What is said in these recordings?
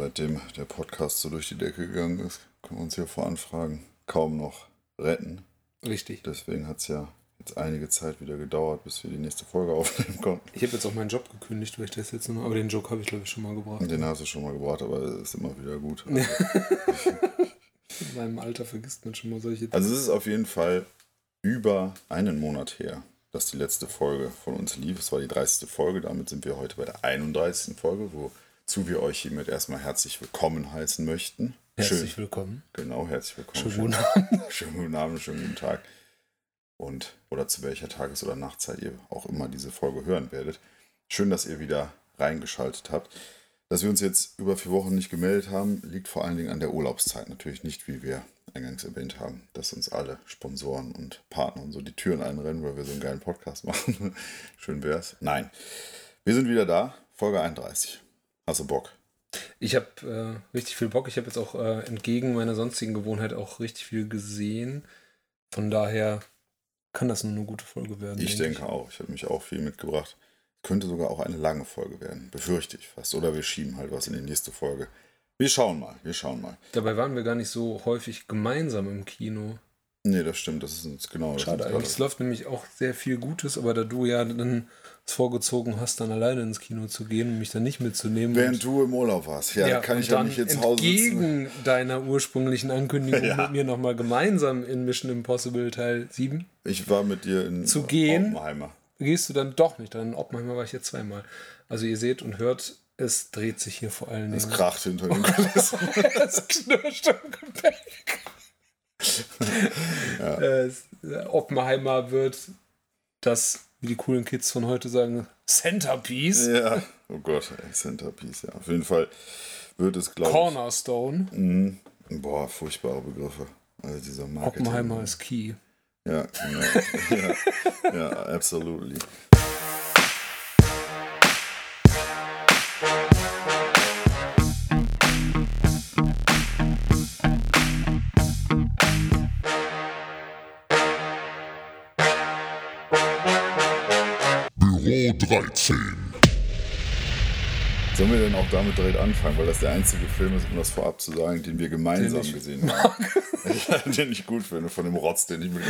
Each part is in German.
seitdem der Podcast so durch die Decke gegangen ist, können wir uns hier vor Anfragen kaum noch retten. Richtig. Deswegen hat es ja jetzt einige Zeit wieder gedauert, bis wir die nächste Folge aufnehmen konnten. Ich habe jetzt auch meinen Job gekündigt, weil ich das jetzt nur, aber den Joke habe ich glaube ich schon mal gebracht. Den hast du schon mal gebracht, aber es ist immer wieder gut. In meinem Alter vergisst man schon mal solche Also es ist auf jeden Fall über einen Monat her, dass die letzte Folge von uns lief. Es war die 30. Folge, damit sind wir heute bei der 31. Folge, wozu wir euch hiermit erstmal herzlich willkommen heißen möchten. Herzlich willkommen. Genau, herzlich willkommen. Schönen guten Abend. Schönen guten Abend, schönen guten Tag. Und oder zu welcher Tages- oder Nachtzeit ihr auch immer diese Folge hören werdet. Schön, dass ihr wieder reingeschaltet habt. Dass wir uns jetzt über vier Wochen nicht gemeldet haben, liegt vor allen Dingen an der Urlaubszeit. Natürlich nicht, wie wir eingangs erwähnt haben, dass uns alle Sponsoren und Partner und so die Türen einrennen, weil wir so einen geilen Podcast machen. Schön wär's. Nein. Wir sind wieder da, Folge 31. Hast du Bock? Ich habe äh, richtig viel Bock. Ich habe jetzt auch äh, entgegen meiner sonstigen Gewohnheit auch richtig viel gesehen. Von daher kann das nur eine gute Folge werden. Ich denke auch. Ich habe mich auch viel mitgebracht. Könnte sogar auch eine lange Folge werden. Befürchte ich fast. Oder wir schieben halt was in die nächste Folge. Wir schauen mal. Wir schauen mal. Dabei waren wir gar nicht so häufig gemeinsam im Kino. Nee, das stimmt. Das ist uns genau. das Schade eigentlich. Es läuft nämlich auch sehr viel Gutes, aber da du ja dann es vorgezogen hast, dann alleine ins Kino zu gehen und mich dann nicht mitzunehmen. Während du im Urlaub warst. Ja, da kann ich ja dann nicht jetzt zu Hause entgegen deiner ursprünglichen Ankündigung Ja. mit mir nochmal gemeinsam in Mission Impossible Teil 7 Ich war mit dir in Zu gehen? Oppenheimer. gehst du dann doch nicht. Dann in Oppenheimer war ich jetzt zweimal. Also ihr seht und hört, es dreht sich hier vor allen Es Dingen. kracht hinter den Kulissen. es knirscht im Gepäck. Es- äh, Oppenheimer wird das, wie die coolen Kids von heute sagen, Centerpiece, Ja. Oh Gott, ey, Centerpiece, ja. Auf jeden Fall wird es, glaube Cornerstone. ich. Mhm. Boah, furchtbare Begriffe. Also dieser Marketing. Oppenheimer ist key. Ja, genau. ja, ja, absolutely. 13. Sollen wir denn auch damit direkt anfangen, weil das der einzige Film ist, um das vorab zu sagen, den wir gemeinsam Den gesehen haben. Ich den ich gut finde, von dem Rotz, den ich mit.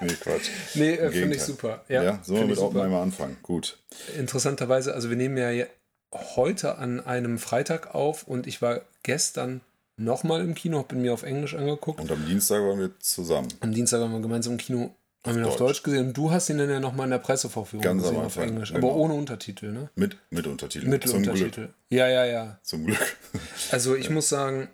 Nee, Quatsch. Nee, äh, finde ich super. Ja, Ja, sollen wir mit super. Oppenheimer anfangen? Gut. Interessanterweise, also wir nehmen ja heute an einem Freitag auf und ich war gestern nochmal im Kino, habe ihn mir auf Englisch angeguckt. Und am Dienstag waren wir zusammen. Am Dienstag haben wir gemeinsam im Kino haben wir ihn auf Deutsch. Gesehen und du hast ihn dann ja nochmal in der Pressevorführung Ganz gesehen auf Englisch, genau. aber ohne Untertitel, ne? Mit, mit Untertiteln. Mit Zum Untertitel. Glück. Ja, ja, ja. Zum Glück. Also ich muss sagen,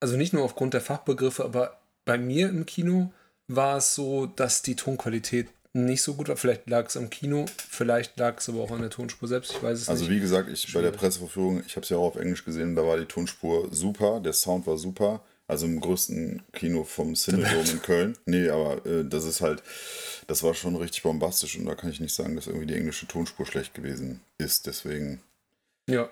also nicht nur aufgrund der Fachbegriffe, aber bei mir im Kino war es so, dass die Tonqualität nicht so gut war. Vielleicht lag es am Kino, vielleicht lag es aber auch an der Tonspur selbst. Ich weiß es Also nicht. wie gesagt, ich bei der. Presseverführung, ich habe es ja auch auf Englisch gesehen, da war die Tonspur super, der Sound war super. Also im größten Kino vom Cinedome in Köln. Nee, aber äh, das ist halt, das war schon richtig bombastisch und da kann ich nicht sagen, dass irgendwie die englische Tonspur schlecht gewesen ist. Deswegen Ja,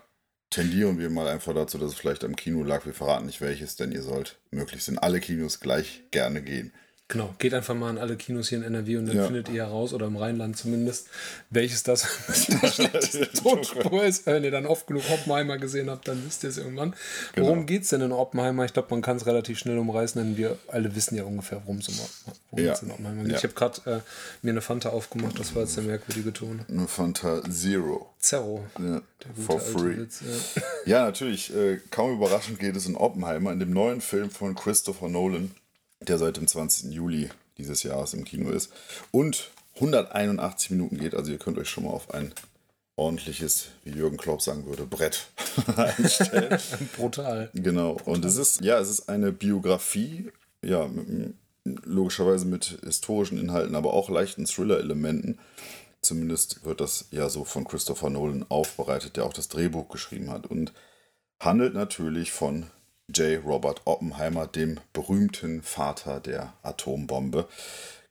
tendieren wir mal einfach dazu, dass es vielleicht am Kino lag. Wir verraten nicht welches, denn ihr sollt möglichst in alle Kinos gleich gerne gehen. Genau. Geht einfach mal an alle Kinos hier in NRW und dann Ja. findet ihr heraus, oder im Rheinland zumindest, welches das schlechteste Tonspur ist. Wenn ihr dann oft genug Oppenheimer gesehen habt, dann wisst ihr es irgendwann. Genau. Worum geht es denn in Oppenheimer? Ich glaube, man kann es relativ schnell umreißen, denn wir alle wissen ja ungefähr, worum es Ja. in Oppenheimer geht. Ja. Ich habe gerade äh, mir eine Fanta aufgemacht, das war jetzt der merkwürdige Ton. Eine Fanta Zero. Zerro. Ja, for free. Witz, ja. Ja, natürlich. Äh, kaum überraschend geht es in Oppenheimer, in dem neuen Film von Christopher Nolan, der seit dem 20. Juli dieses Jahres im Kino ist und 181 Minuten geht. Also ihr könnt euch schon mal auf ein ordentliches, wie Jürgen Klopp sagen würde, Brett einstellen. Brutal. Genau. Und es ist, ja, es ist eine Biografie, ja, mit, logischerweise mit historischen Inhalten, aber auch leichten Thriller-Elementen. Zumindest wird das ja so von Christopher Nolan aufbereitet, der auch das Drehbuch geschrieben hat. Und handelt natürlich von J. Robert Oppenheimer, dem berühmten Vater der Atombombe.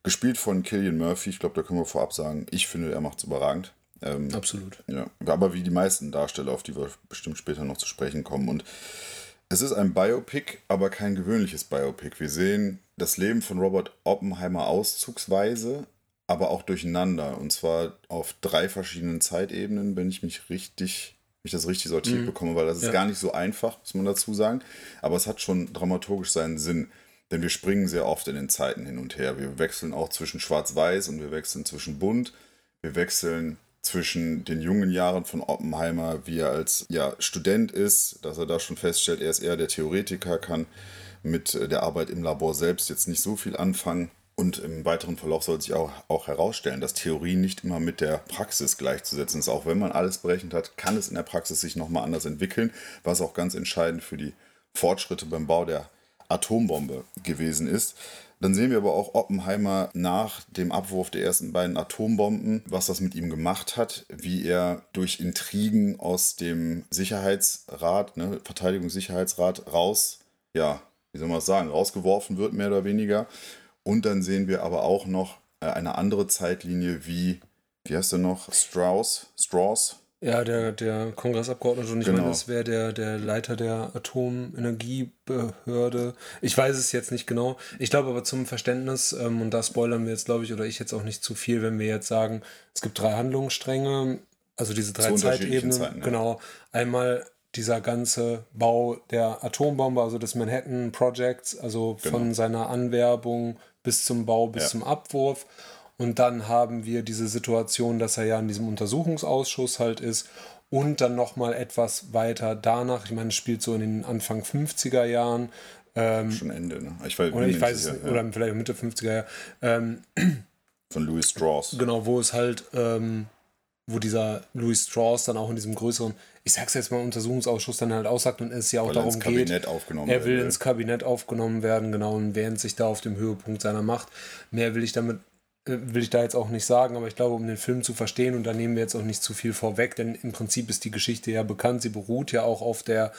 Gespielt von Killian Murphy. Ich glaube, da können wir vorab sagen, ich finde, er macht es überragend. Ähm, Absolut. ja, aber wie die meisten Darsteller, auf die wir bestimmt später noch zu sprechen kommen. Und es ist ein Biopic, aber kein gewöhnliches Biopic. Wir sehen das Leben von Robert Oppenheimer auszugsweise, aber auch durcheinander. Und zwar auf drei verschiedenen Zeitebenen, wenn ich mich richtig ich das richtig sortiert mhm. bekomme, weil das ist ja. gar nicht so einfach, muss man dazu sagen. Aber es hat schon dramaturgisch seinen Sinn. Denn wir springen sehr oft in den Zeiten hin und her. Wir wechseln auch zwischen Schwarz-Weiß und wir wechseln zwischen Bunt. Wir wechseln zwischen den jungen Jahren von Oppenheimer, wie er als ja, Student ist, dass er da schon feststellt, er ist eher der Theoretiker, kann mit äh, der Arbeit im Labor selbst jetzt nicht so viel anfangen. Und im weiteren Verlauf soll sich auch, auch herausstellen, dass Theorie nicht immer mit der Praxis gleichzusetzen ist. Auch wenn man alles berechnet hat, kann es in der Praxis sich nochmal anders entwickeln, was auch ganz entscheidend für die Fortschritte beim Bau der Atombombe gewesen ist. Dann sehen wir aber auch Oppenheimer nach dem Abwurf der ersten beiden Atombomben, was das mit ihm gemacht hat, wie er durch Intrigen aus dem Sicherheitsrat, ne, Verteidigungssicherheitsrat raus, ja, wie soll man das sagen, rausgeworfen wird, mehr oder weniger. Und dann sehen wir aber auch noch äh, eine andere Zeitlinie wie, wie heißt er noch? Strauss? Strauss? Ja, der, der Kongressabgeordnete und ich genau. meine, das wäre der, der Leiter der Atomenergiebehörde. Ich weiß es jetzt nicht genau. Ich glaube aber zum Verständnis, ähm, und da spoilern wir jetzt, glaube ich, oder ich jetzt auch nicht zu viel, wenn wir jetzt sagen, es gibt drei Handlungsstränge, also diese drei Zeitebenen. Zeiten, ja. Genau. Einmal dieser ganze Bau der Atombombe, also des Manhattan Projects, also genau. von seiner Anwerbung bis zum Bau, bis ja. zum Abwurf. Und dann haben wir diese Situation, dass er ja in diesem Untersuchungsausschuss halt ist und dann nochmal etwas weiter danach. Ich meine, es spielt so in den Anfang 50er Jahren. Ähm, Schon Ende, ne? Ich weiß, oder ich weiß sicher, es, ja. oder vielleicht Mitte 50er Jahre. Ähm, Von Louis Strauss. Genau, wo es halt, ähm, wo dieser Louis Strauss dann auch in diesem größeren, ich sag's jetzt mal, Untersuchungsausschuss dann halt aussagt und es ja auch Weil darum geht, er will ins Kabinett aufgenommen werden, genau, und während sich da auf dem Höhepunkt seiner Macht, mehr will ich damit äh, will ich da jetzt auch nicht sagen, aber ich glaube, um den Film zu verstehen, und da nehmen wir jetzt auch nicht zu viel vorweg, denn im Prinzip ist die Geschichte ja bekannt. Sie beruht ja auch auf der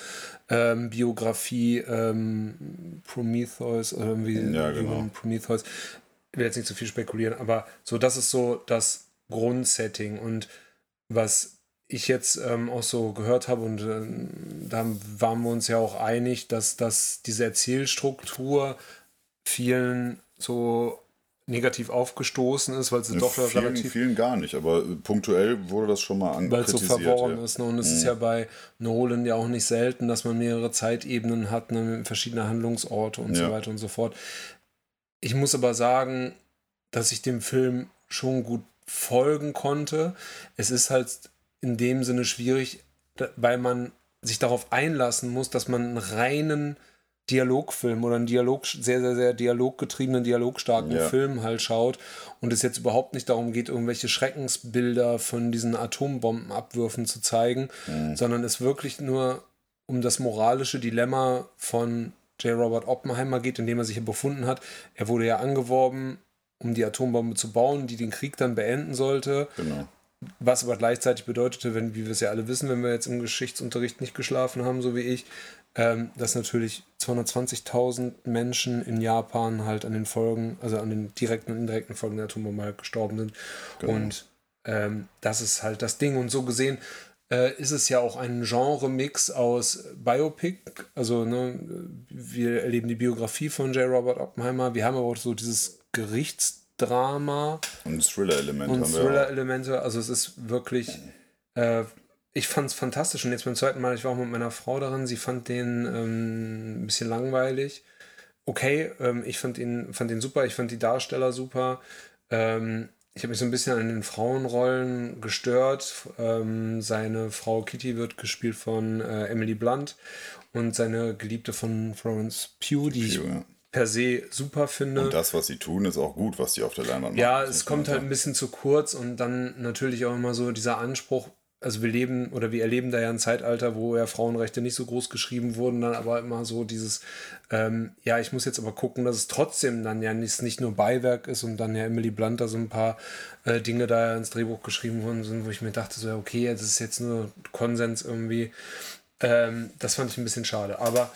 ähm, Biografie ähm, Prometheus, oder irgendwie ja, genau. Prometheus. Ich will jetzt nicht zu viel spekulieren, aber so, das ist so das Grundsetting. Und was ich jetzt ähm, auch so gehört habe, und äh, da waren wir uns ja auch einig, dass, dass diese Erzählstruktur vielen so negativ aufgestoßen ist, weil sie ja, doch vielen, relativ. Vielen gar nicht, aber punktuell wurde das schon mal Weil es so verworren ja. ist. Ne? Und es mhm. ist ja bei Nolan ja auch nicht selten, dass man mehrere Zeitebenen hat, ne? verschiedene Handlungsorte und ja. so weiter und so fort. Ich muss aber sagen, dass ich dem Film schon gut folgen konnte. Es ist halt in dem Sinne schwierig, weil man sich darauf einlassen muss, dass man einen reinen Dialogfilm oder einen Dialog, sehr, sehr, sehr dialoggetriebenen, dialogstarken ja. Film halt schaut und es jetzt überhaupt nicht darum geht, irgendwelche Schreckensbilder von diesen Atombombenabwürfen zu zeigen, mhm. sondern es wirklich nur um das moralische Dilemma von J. Robert Oppenheimer geht, in dem er sich ja befunden hat. Er wurde ja angeworben, um die Atombombe zu bauen, die den Krieg dann beenden sollte. Genau. Was aber gleichzeitig bedeutete, wenn, wie wir es ja alle wissen, wenn wir jetzt im Geschichtsunterricht nicht geschlafen haben, so wie ich, ähm, dass natürlich 220.000 Menschen in Japan halt an den Folgen, also an den direkten und indirekten Folgen der Atombombe halt gestorben sind. Genau. Und ähm, das ist halt das Ding. Und so gesehen äh, ist es ja auch ein Genre-Mix aus Biopic. Also, ne, wir erleben die Biografie von J. Robert Oppenheimer. Wir haben aber auch so dieses Gerichtsdrama. Und Thriller-Elemente. Und Thriller-Elemente. Also, es ist wirklich. Äh, ich fand es fantastisch und jetzt beim zweiten Mal, ich war auch mit meiner Frau darin, sie fand den ähm, ein bisschen langweilig. Okay, ähm, ich fand ihn, fand ihn super, ich fand die Darsteller super. Ähm, ich habe mich so ein bisschen an den Frauenrollen gestört. Ähm, seine Frau Kitty wird gespielt von äh, Emily Blunt und seine Geliebte von Florence Pugh, die Pugh, ich ja. Per se super finde. Und das, was sie tun, ist auch gut, was sie auf der Leinwand machen. Ja, es kommt halt ein bisschen zu kurz und dann natürlich auch immer so dieser Anspruch, also wir leben oder wir erleben da ja ein Zeitalter, wo ja Frauenrechte nicht so groß geschrieben wurden, dann aber immer so dieses, ähm, ja, ich muss jetzt aber gucken, dass es trotzdem dann ja nicht, nicht nur Beiwerk ist und dann ja Emily Blunt da so ein paar äh, Dinge da ins Drehbuch geschrieben worden sind, wo ich mir dachte, so, ja, okay, das ist jetzt nur Konsens irgendwie. Ähm, das fand ich ein bisschen schade. Aber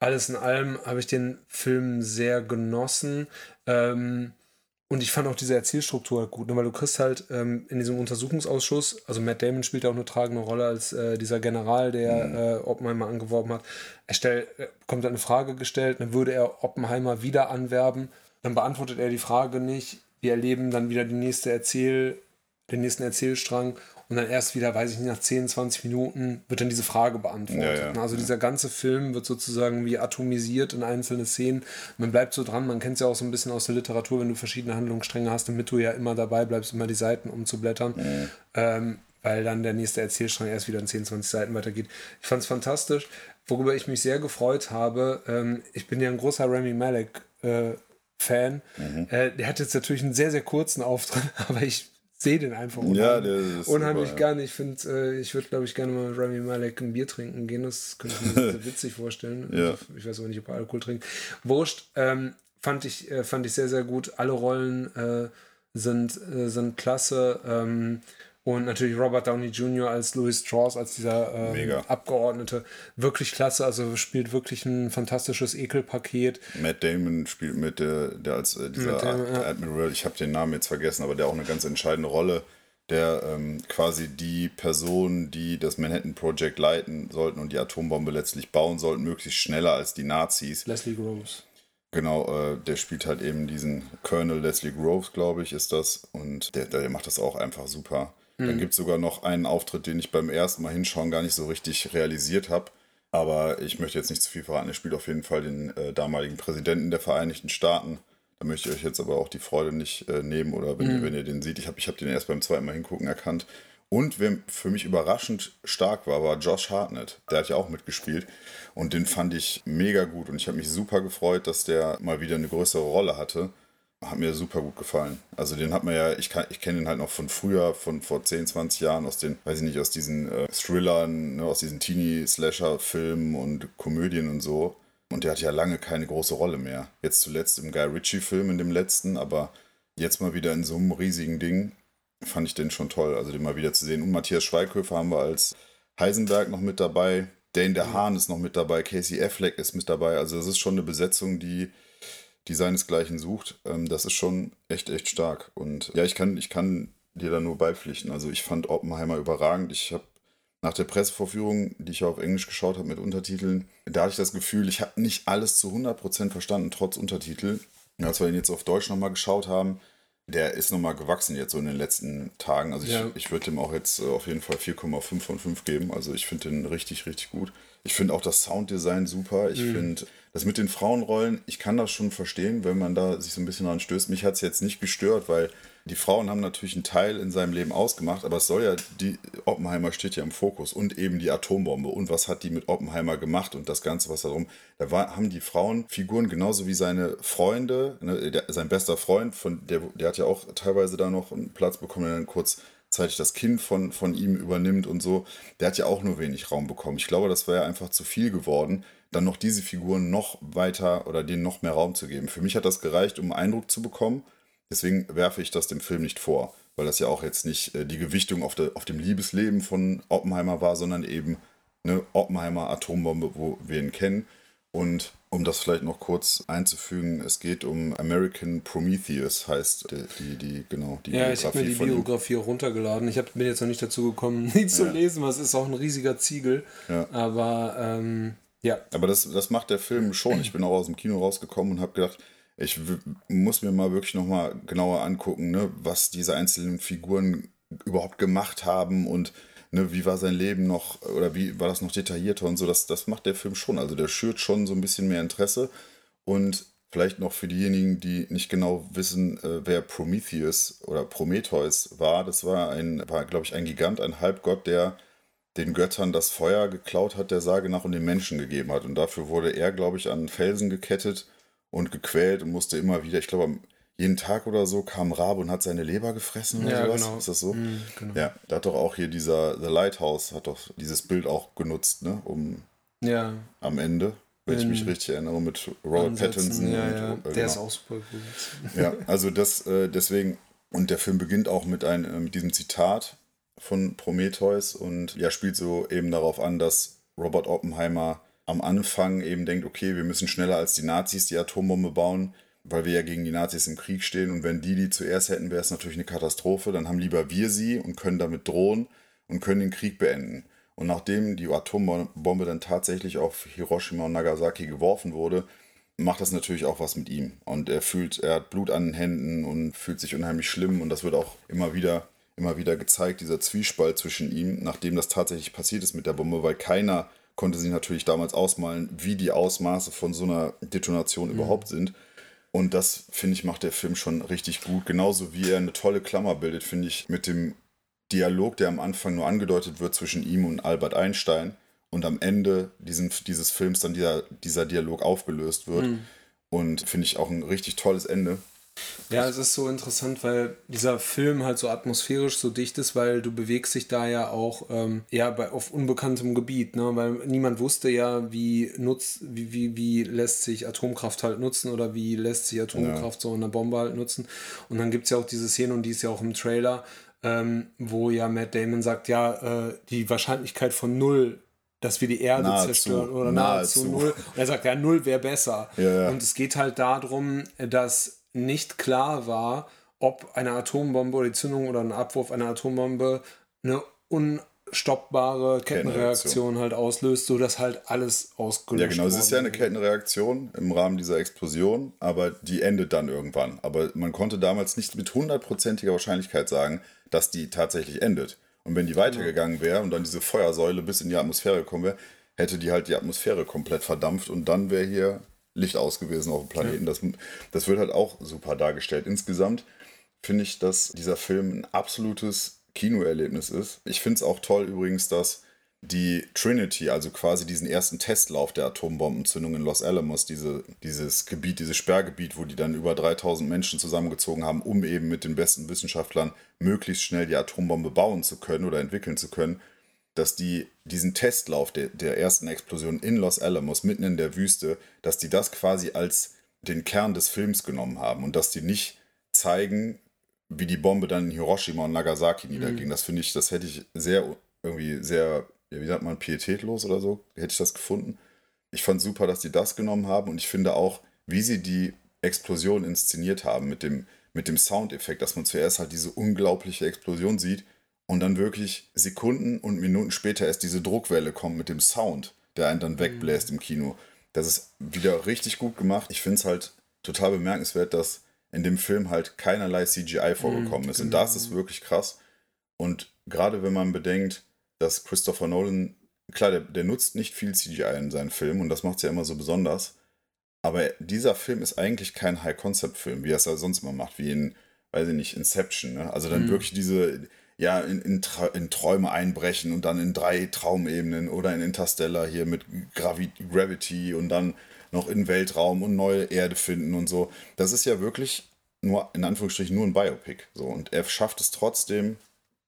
alles in allem habe ich den Film sehr genossen. Ähm, und ich fand auch diese Erzählstruktur gut, ne? weil du kriegst halt ähm, in diesem Untersuchungsausschuss, also Matt Damon spielt auch eine tragende Rolle als äh, dieser General, der mhm. äh, Oppenheimer angeworben hat. Er stell, äh, kommt eine Frage gestellt, dann würde er Oppenheimer wieder anwerben, dann beantwortet er die Frage nicht. Wir erleben dann wieder die nächste Erzähl, den nächsten Erzählstrang und dann erst wieder, weiß ich nicht, nach 10, 20 Minuten wird dann diese Frage beantwortet. Ja, ja. Also dieser ganze Film wird sozusagen wie atomisiert in einzelne Szenen. Man bleibt so dran, man kennt es ja auch so ein bisschen aus der Literatur, wenn du verschiedene Handlungsstränge hast, damit du ja immer dabei bleibst, immer die Seiten umzublättern. Mhm. Ähm, weil dann der nächste Erzählstrang erst wieder in 10, 20 Seiten weitergeht. Ich fand es fantastisch. Worüber ich mich sehr gefreut habe, ähm, ich bin ja ein großer Remy Malek äh, Fan. Mhm. Äh, der hat jetzt natürlich einen sehr, sehr kurzen Auftritt, aber ich sehe den einfach unheimlich, Ja, der ist unheimlich gerne. Ich finde, äh, ich würde, glaube ich, gerne mal mit Remy Malek ein Bier trinken gehen. Das könnte ich mir sehr witzig vorstellen. Ja. Ich weiß aber nicht, ob er Alkohol trinkt. Wurscht, ähm, fand, ich, äh, fand ich sehr, sehr gut. Alle Rollen äh, sind, äh, sind klasse. Ähm, und natürlich Robert Downey Jr. als Louis Strauss, als dieser ähm. Abgeordnete. Wirklich klasse. Also spielt wirklich ein fantastisches Ekelpaket. Matt Damon spielt mit, der, der als äh, dieser Damon, ja. Admiral, ich habe den Namen jetzt vergessen, aber der auch eine ganz entscheidende Rolle, der ähm, quasi die Personen, die das Manhattan Project leiten sollten und die Atombombe letztlich bauen sollten, möglichst schneller als die Nazis. Leslie Groves. Genau, äh, der spielt halt eben diesen Colonel Leslie Groves, glaube ich, ist das. Und der, der macht das auch einfach super. Dann gibt es sogar noch einen Auftritt, den ich beim ersten Mal hinschauen gar nicht so richtig realisiert habe. Aber ich möchte jetzt nicht zu viel verraten. Er spielt auf jeden Fall den äh, damaligen Präsidenten der Vereinigten Staaten. Da möchte ich euch jetzt aber auch die Freude nicht äh, nehmen oder wenn, ihr, wenn ihr den seht. Ich habe ich hab den erst beim zweiten Mal hingucken erkannt. Und wer für mich überraschend stark war, war Josh Hartnett. Der hat ja auch mitgespielt. Und den fand ich mega gut. Und ich habe mich super gefreut, dass der mal wieder eine größere Rolle hatte. Hat mir super gut gefallen. Also den hat man ja, ich, kann- ich kenne den halt noch von früher, von vor 10, 20 Jahren, aus den, weiß ich nicht, aus diesen äh, Thrillern, ne, aus diesen Teenie-Slasher-Filmen und Komödien und so. Und der hat ja lange keine große Rolle mehr. Jetzt zuletzt im Guy Ritchie-Film, in dem letzten, aber jetzt mal wieder in so einem riesigen Ding, fand ich den schon toll. Also den mal wieder zu sehen. Und Matthias Schweighöfer haben wir als Heisenberg noch mit dabei. Dane der Hahn ist noch mit dabei. Casey Affleck ist mit dabei. Also das ist schon eine Besetzung, die, die seinesgleichen sucht. Ähm, das ist schon echt, echt stark. Und ja, ich kann, ich kann dir da nur beipflichten. Also ich fand Oppenheimer überragend. Ich habe nach der Pressevorführung, die ich ja auf Englisch geschaut habe mit Untertiteln, da hatte ich das Gefühl, ich habe nicht alles zu 100% verstanden, trotz Untertitel. Als wir ihn jetzt auf Deutsch nochmal geschaut haben, der ist nochmal gewachsen jetzt so in den letzten Tagen. Also ich, Ja. ich würde dem auch jetzt äh, auf jeden Fall 4,5 von 5 geben. Also ich finde den richtig, richtig gut. Ich finde auch das Sounddesign super. Ich finde das mit den Frauenrollen, ich kann das schon verstehen, wenn man da sich so ein bisschen dran stößt. Mich hat es jetzt nicht gestört, weil die Frauen haben natürlich einen Teil in seinem Leben ausgemacht, aber es soll ja, die Oppenheimer steht ja im Fokus und eben die Atombombe und was hat die mit Oppenheimer gemacht und das Ganze, was darum, da war, haben die Frauen Figuren genauso wie seine Freunde, ne, der, sein bester Freund, von der, der hat ja auch teilweise da noch einen Platz bekommen, der dann kurzzeitig das Kind von, von ihm übernimmt und so, der hat ja auch nur wenig Raum bekommen. Ich glaube, das wäre einfach zu viel geworden, dann noch diese Figuren noch weiter oder denen noch mehr Raum zu geben. Für mich hat das gereicht, um einen Eindruck zu bekommen. Deswegen werfe ich das dem Film nicht vor, weil das ja auch jetzt nicht äh, die Gewichtung auf, der, auf dem Liebesleben von Oppenheimer war, sondern eben eine Oppenheimer Atombombe, wo wir ihn kennen. Und um das vielleicht noch kurz einzufügen, es geht um American Prometheus, heißt die, die, die genau, die Ja, ich habe mir die. Biografie auch runtergeladen. Ich hab, bin jetzt noch nicht dazu gekommen, die zu Ja. lesen, weil es ist auch ein riesiger Ziegel. Ja. Aber ähm, ja, Aber das, das macht der Film schon. Ich bin auch aus dem Kino rausgekommen und habe gedacht, ich muss mir mal wirklich nochmal genauer angucken, ne, was diese einzelnen Figuren überhaupt gemacht haben und ne, wie war sein Leben noch oder wie war das noch detaillierter und so. Das, das macht der Film schon. Also der schürt schon so ein bisschen mehr Interesse. Und vielleicht noch für diejenigen, die nicht genau wissen, äh, wer Prometheus oder Prometheus war, das war ein, war, glaube ich, ein Gigant, ein Halbgott, der den Göttern das Feuer geklaut hat, der Sage nach und den Menschen gegeben hat. Und dafür wurde er, glaube ich, an Felsen gekettet und gequält und musste immer wieder, ich glaube, am- jeden Tag oder so kam ein Rabe und hat seine Leber gefressen oder Ja, sowas. genau. Ist das so? Mhm, genau. Ja, da hat doch auch hier dieser The Lighthouse, hat doch dieses Bild auch genutzt, ne? Um ja. am Ende, wenn ich In mich richtig erinnere, mit Robert Pattinson. Ja, und, ja. äh, Der genau. ist auch super gut. Ja, also das äh, deswegen und der Film beginnt auch mit einem äh, mit diesem Zitat von Prometheus und ja spielt so eben darauf an, dass Robert Oppenheimer am Anfang eben denkt, okay, wir müssen schneller als die Nazis die Atombombe bauen, weil wir ja gegen die Nazis im Krieg stehen und wenn die die zuerst hätten, wäre es natürlich eine Katastrophe, dann haben lieber wir sie und können damit drohen und können den Krieg beenden. Und nachdem die Atombombe dann tatsächlich auf Hiroshima und Nagasaki geworfen wurde, macht das natürlich auch was mit ihm. Und er fühlt, er hat Blut an den Händen und fühlt sich unheimlich schlimm. Und das wird auch immer wieder immer wieder gezeigt, dieser Zwiespalt zwischen ihm, nachdem das tatsächlich passiert ist mit der Bombe, weil keiner konnte sich natürlich damals ausmalen, wie die Ausmaße von so einer Detonation mhm. überhaupt sind. Und das, finde ich, macht der Film schon richtig gut. Genauso wie er eine tolle Klammer bildet, finde ich, mit dem Dialog, der am Anfang nur angedeutet wird zwischen ihm und Albert Einstein und am Ende diesen, dieses Films dann dieser, dieser Dialog aufgelöst wird. Mhm. Und finde ich auch ein richtig tolles Ende. Ja, es ist so interessant, weil dieser Film halt so atmosphärisch so dicht ist, weil du bewegst dich da ja auch ähm, ja, bei, auf unbekanntem Gebiet, ne? weil niemand wusste ja, wie, nutzt, wie, wie, wie lässt sich Atomkraft halt nutzen oder wie lässt sich Atomkraft ja. so in einer Bombe halt nutzen. Und dann gibt es ja auch diese Szene und die ist ja auch im Trailer, ähm, wo ja Matt Damon sagt, ja, äh, die Wahrscheinlichkeit von null dass wir die Erde nahezu, zerstören oder nahezu, nahezu null. Und er sagt, ja, null wäre besser. Ja, ja. Und es geht halt darum, dass nicht klar war, ob eine Atombombe oder die Zündung oder ein Abwurf einer Atombombe eine unstoppbare Kettenreaktion halt auslöst, sodass halt alles ausgelöst wird. Ja, genau, es ist ja eine Kettenreaktion im Rahmen dieser Explosion, aber die endet dann irgendwann. Aber man konnte damals nicht mit hundertprozentiger Wahrscheinlichkeit sagen, dass die tatsächlich endet. Und wenn die weitergegangen wäre und dann diese Feuersäule bis in die Atmosphäre gekommen wäre, hätte die halt die Atmosphäre komplett verdampft und dann wäre hier Licht aus gewesen auf dem Planeten. Das, das wird halt auch super dargestellt. Insgesamt finde ich, dass dieser Film ein absolutes Kinoerlebnis ist. Ich finde es auch toll übrigens, dass die Trinity, also quasi diesen ersten Testlauf der Atombombenzündung in Los Alamos, diese, dieses Gebiet, dieses Sperrgebiet, wo die dann über 3000 Menschen zusammengezogen haben, um eben mit den besten Wissenschaftlern möglichst schnell die Atombombe bauen zu können oder entwickeln zu können, dass die diesen Testlauf der, der ersten Explosion in Los Alamos mitten in der Wüste, dass die das quasi als den Kern des Films genommen haben und dass die nicht zeigen, wie die Bombe dann in Hiroshima und Nagasaki mhm. niederging. Das finde ich, das hätte ich sehr, irgendwie sehr, wie sagt man, pietätlos oder so, hätte ich das gefunden. Ich fand super, dass die das genommen haben und ich finde auch, wie sie die Explosion inszeniert haben mit dem, mit dem Soundeffekt, dass man zuerst halt diese unglaubliche Explosion sieht und dann wirklich Sekunden und Minuten später erst diese Druckwelle kommt mit dem Sound, der einen dann wegbläst im Kino. Das ist wieder richtig gut gemacht. Ich finde es halt total bemerkenswert, dass in dem Film halt keinerlei CGI vorgekommen ist. Und das ist wirklich krass. Und gerade wenn man bedenkt, dass Christopher Nolan, klar, der, der nutzt nicht viel CGI in seinen Filmen und das macht es ja immer so besonders. Aber dieser Film ist eigentlich kein High-Concept-Film, wie er es ja sonst immer macht, wie in, weiß ich nicht, Inception. Ne? Also dann mhm. wirklich diese, ja, in, in, in, Träume einbrechen und dann in drei Traumebenen oder in Interstellar hier mit Gravi Gravity und dann noch in Weltraum und neue Erde finden und so. Das ist ja wirklich nur, in Anführungsstrichen, nur ein Biopic. So. Und er schafft es trotzdem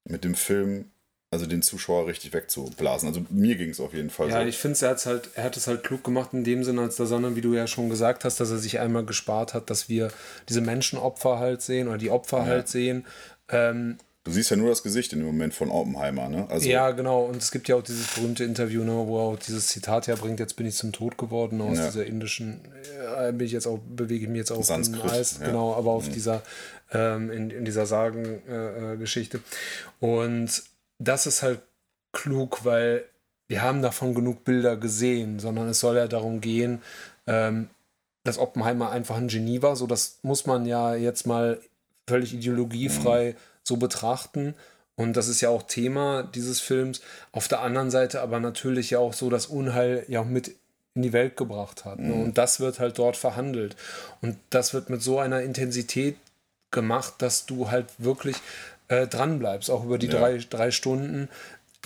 mit dem Film, also den Zuschauer richtig wegzublasen. Also mir ging es auf jeden Fall ja, so. Ja, ich finde, er, halt, er hat es halt klug gemacht in dem Sinne, als der Sonne, wie du ja schon gesagt hast, dass er sich einmal gespart hat, dass wir diese Menschenopfer halt sehen oder die Opfer ja. halt sehen. Ähm, Du siehst ja nur das Gesicht in dem Moment von Oppenheimer, ne? Also ja, genau. Und es gibt ja auch dieses berühmte Interview, ne, wo er auch dieses Zitat herbringt, jetzt bin ich zum Tod geworden aus ja. dieser indischen, äh, bin ich jetzt auch, bewege ich mich jetzt auf dem Eis, ja. genau, aber auf mhm. dieser, ähm, in, in dieser Sagengeschichte. Äh, und das ist halt klug, weil wir haben davon genug Bilder gesehen, sondern es soll ja darum gehen, ähm, dass Oppenheimer einfach ein Genie war. So, das muss man ja jetzt mal völlig ideologiefrei mhm so betrachten. Und das ist ja auch Thema dieses Films. Auf der anderen Seite aber natürlich ja auch so das Unheil ja auch mit in die Welt gebracht hat. Ne? Mhm. Und das wird halt dort verhandelt. Und das wird mit so einer Intensität gemacht, dass du halt wirklich äh, dran bleibst, auch über die ja. drei, drei Stunden.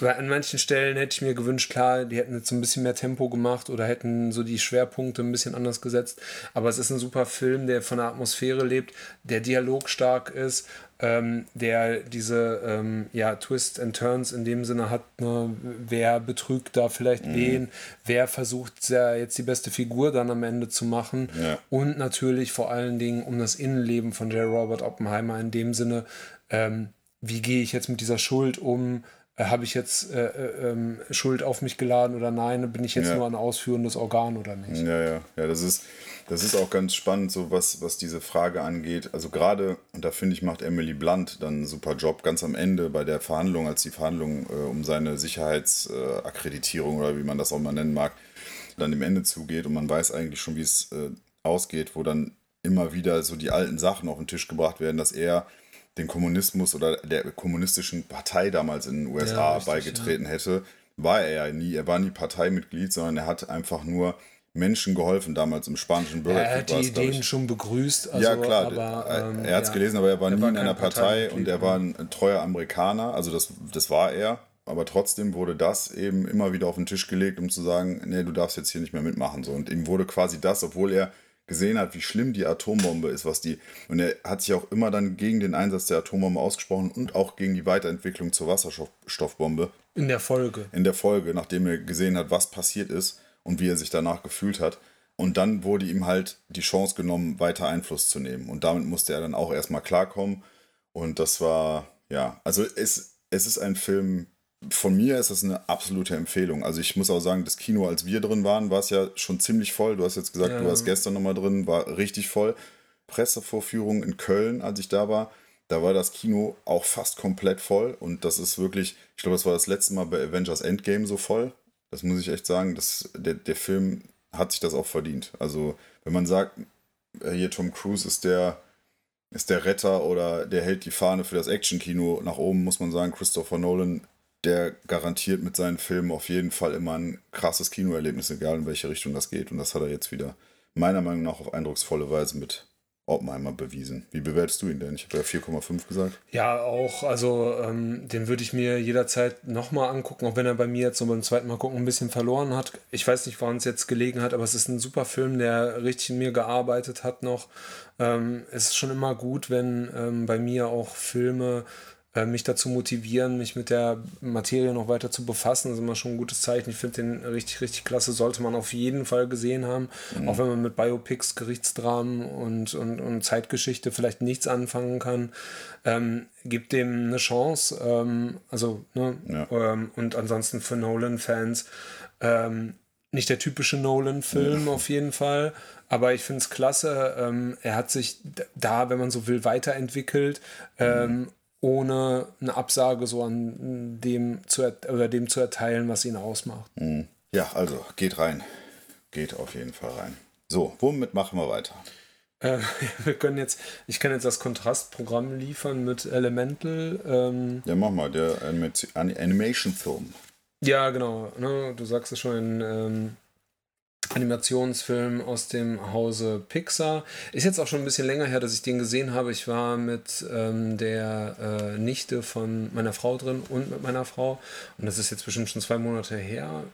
An manchen Stellen hätte ich mir gewünscht, klar, die hätten jetzt ein bisschen mehr Tempo gemacht oder hätten so die Schwerpunkte ein bisschen anders gesetzt. Aber es ist ein super Film, der von der Atmosphäre lebt, der dialogstark ist ähm, der diese ähm, ja, Twists and Turns in dem Sinne hat, ne, wer betrügt da vielleicht mhm. wen, wer versucht sehr jetzt die beste Figur dann am Ende zu machen ja. und natürlich vor allen Dingen um das Innenleben von J. Robert Oppenheimer in dem Sinne, ähm, wie gehe ich jetzt mit dieser Schuld um, äh, habe ich jetzt äh, äh, ähm, Schuld auf mich geladen oder nein, bin ich jetzt ja. nur ein ausführendes Organ oder nicht. Ja, ja, ja, das ist das ist auch ganz spannend, so was, was diese Frage angeht. Also gerade, und da finde ich, macht Emily Blunt dann einen super Job, ganz am Ende bei der Verhandlung, als die Verhandlung äh, um seine Sicherheitsakkreditierung äh, oder wie man das auch mal nennen mag, dann im Ende zugeht und man weiß eigentlich schon, wie es äh, ausgeht, wo dann immer wieder so die alten Sachen auf den Tisch gebracht werden, dass er den Kommunismus oder der kommunistischen Partei damals in den USA ja, richtig, beigetreten ja. hätte, war er ja nie. Er war nie Parteimitglied, sondern er hat einfach nur Menschen geholfen damals im spanischen Bürgerkrieg. Er hat die Ideen schon begrüßt. Also, ja, klar. Aber, ähm, er hat es ja, gelesen, aber er war er nie war in einer Partei und er war ein, ein treuer Amerikaner. Also das, das war er. Aber trotzdem wurde das eben immer wieder auf den Tisch gelegt, um zu sagen, nee, du darfst jetzt hier nicht mehr mitmachen. So. Und ihm wurde quasi das, obwohl er gesehen hat, wie schlimm die Atombombe ist, was die. Und er hat sich auch immer dann gegen den Einsatz der Atombombe ausgesprochen und auch gegen die Weiterentwicklung zur Wasserstoffbombe. In der Folge. In der Folge, nachdem er gesehen hat, was passiert ist und wie er sich danach gefühlt hat. Und dann wurde ihm halt die Chance genommen, weiter Einfluss zu nehmen. Und damit musste er dann auch erstmal klarkommen. Und das war, ja, also es, es ist ein Film, von mir ist das eine absolute Empfehlung. Also ich muss auch sagen, das Kino, als wir drin waren, war es ja schon ziemlich voll. Du hast jetzt gesagt, ja. du warst gestern nochmal drin, war richtig voll. Pressevorführung in Köln, als ich da war, da war das Kino auch fast komplett voll. Und das ist wirklich, ich glaube, das war das letzte Mal bei Avengers Endgame so voll. Das muss ich echt sagen. Das, der, der Film hat sich das auch verdient. Also, wenn man sagt, äh, hier Tom Cruise ist der, ist der Retter oder der hält die Fahne für das Actionkino nach oben, muss man sagen, Christopher Nolan der garantiert mit seinen Filmen auf jeden Fall immer ein krasses Kinoerlebnis, egal in welche Richtung das geht. Und das hat er jetzt wieder meiner Meinung nach auf eindrucksvolle Weise mit Oppenheimer bewiesen. Wie bewertest du ihn denn? Ich habe ja 4,5 gesagt. Ja, auch. Also ähm, den würde ich mir jederzeit nochmal angucken, auch wenn er bei mir jetzt so beim zweiten Mal gucken ein bisschen verloren hat. Ich weiß nicht, woran es jetzt gelegen hat, aber es ist ein super Film, der richtig in mir gearbeitet hat noch. Ähm, es ist schon immer gut, wenn ähm, bei mir auch Filme mich dazu motivieren, mich mit der Materie noch weiter zu befassen. Das ist immer schon ein gutes Zeichen. Ich finde den richtig, richtig klasse. Sollte man auf jeden Fall gesehen haben. Mhm. Auch wenn man mit Biopics, Gerichtsdramen und, und, und Zeitgeschichte vielleicht nichts anfangen kann. Ähm, gibt dem eine Chance. Ähm, also, ne? Ja. Ähm, und ansonsten für Nolan-Fans. Ähm, nicht der typische Nolan-Film ja. auf jeden Fall, aber ich finde es klasse. Ähm, er hat sich da, wenn man so will, weiterentwickelt ähm, mhm ohne eine Absage so an dem zu, oder dem zu erteilen, was ihn ausmacht. Mhm. Ja, also geht rein. Geht auf jeden Fall rein. So, womit machen wir weiter? Äh, wir können jetzt, ich kann jetzt das Kontrastprogramm liefern mit Elemental. Ähm, ja, mach mal, der Animation-Film. Ja, genau. Ne, du sagst es schon, in, ähm, Animationsfilm aus dem Hause Pixar. Ist jetzt auch schon ein bisschen länger her, dass ich den gesehen habe. Ich war mit ähm, der äh, Nichte von meiner Frau drin und mit meiner Frau. Und das ist jetzt bestimmt schon zwei Monate her.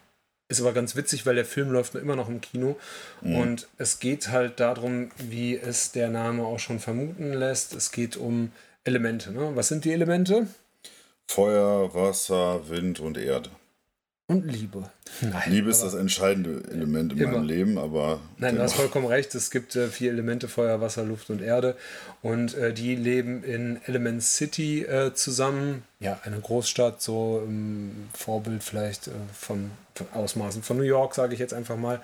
Ist aber ganz witzig, weil der Film läuft immer noch im Kino. Mhm. Und es geht halt darum, wie es der Name auch schon vermuten lässt. Es geht um Elemente. Ne? Was sind die Elemente? Feuer, Wasser, Wind und Erde. Und Liebe. Nein, Liebe ist das entscheidende Element in immer. meinem Leben, aber. Nein, du hast vollkommen recht. Es gibt äh, vier Elemente: Feuer, Wasser, Luft und Erde. Und äh, die leben in Element City äh, zusammen. Ja, eine Großstadt, so im Vorbild vielleicht äh, von, von, Ausmaßen von New York, sage ich jetzt einfach mal.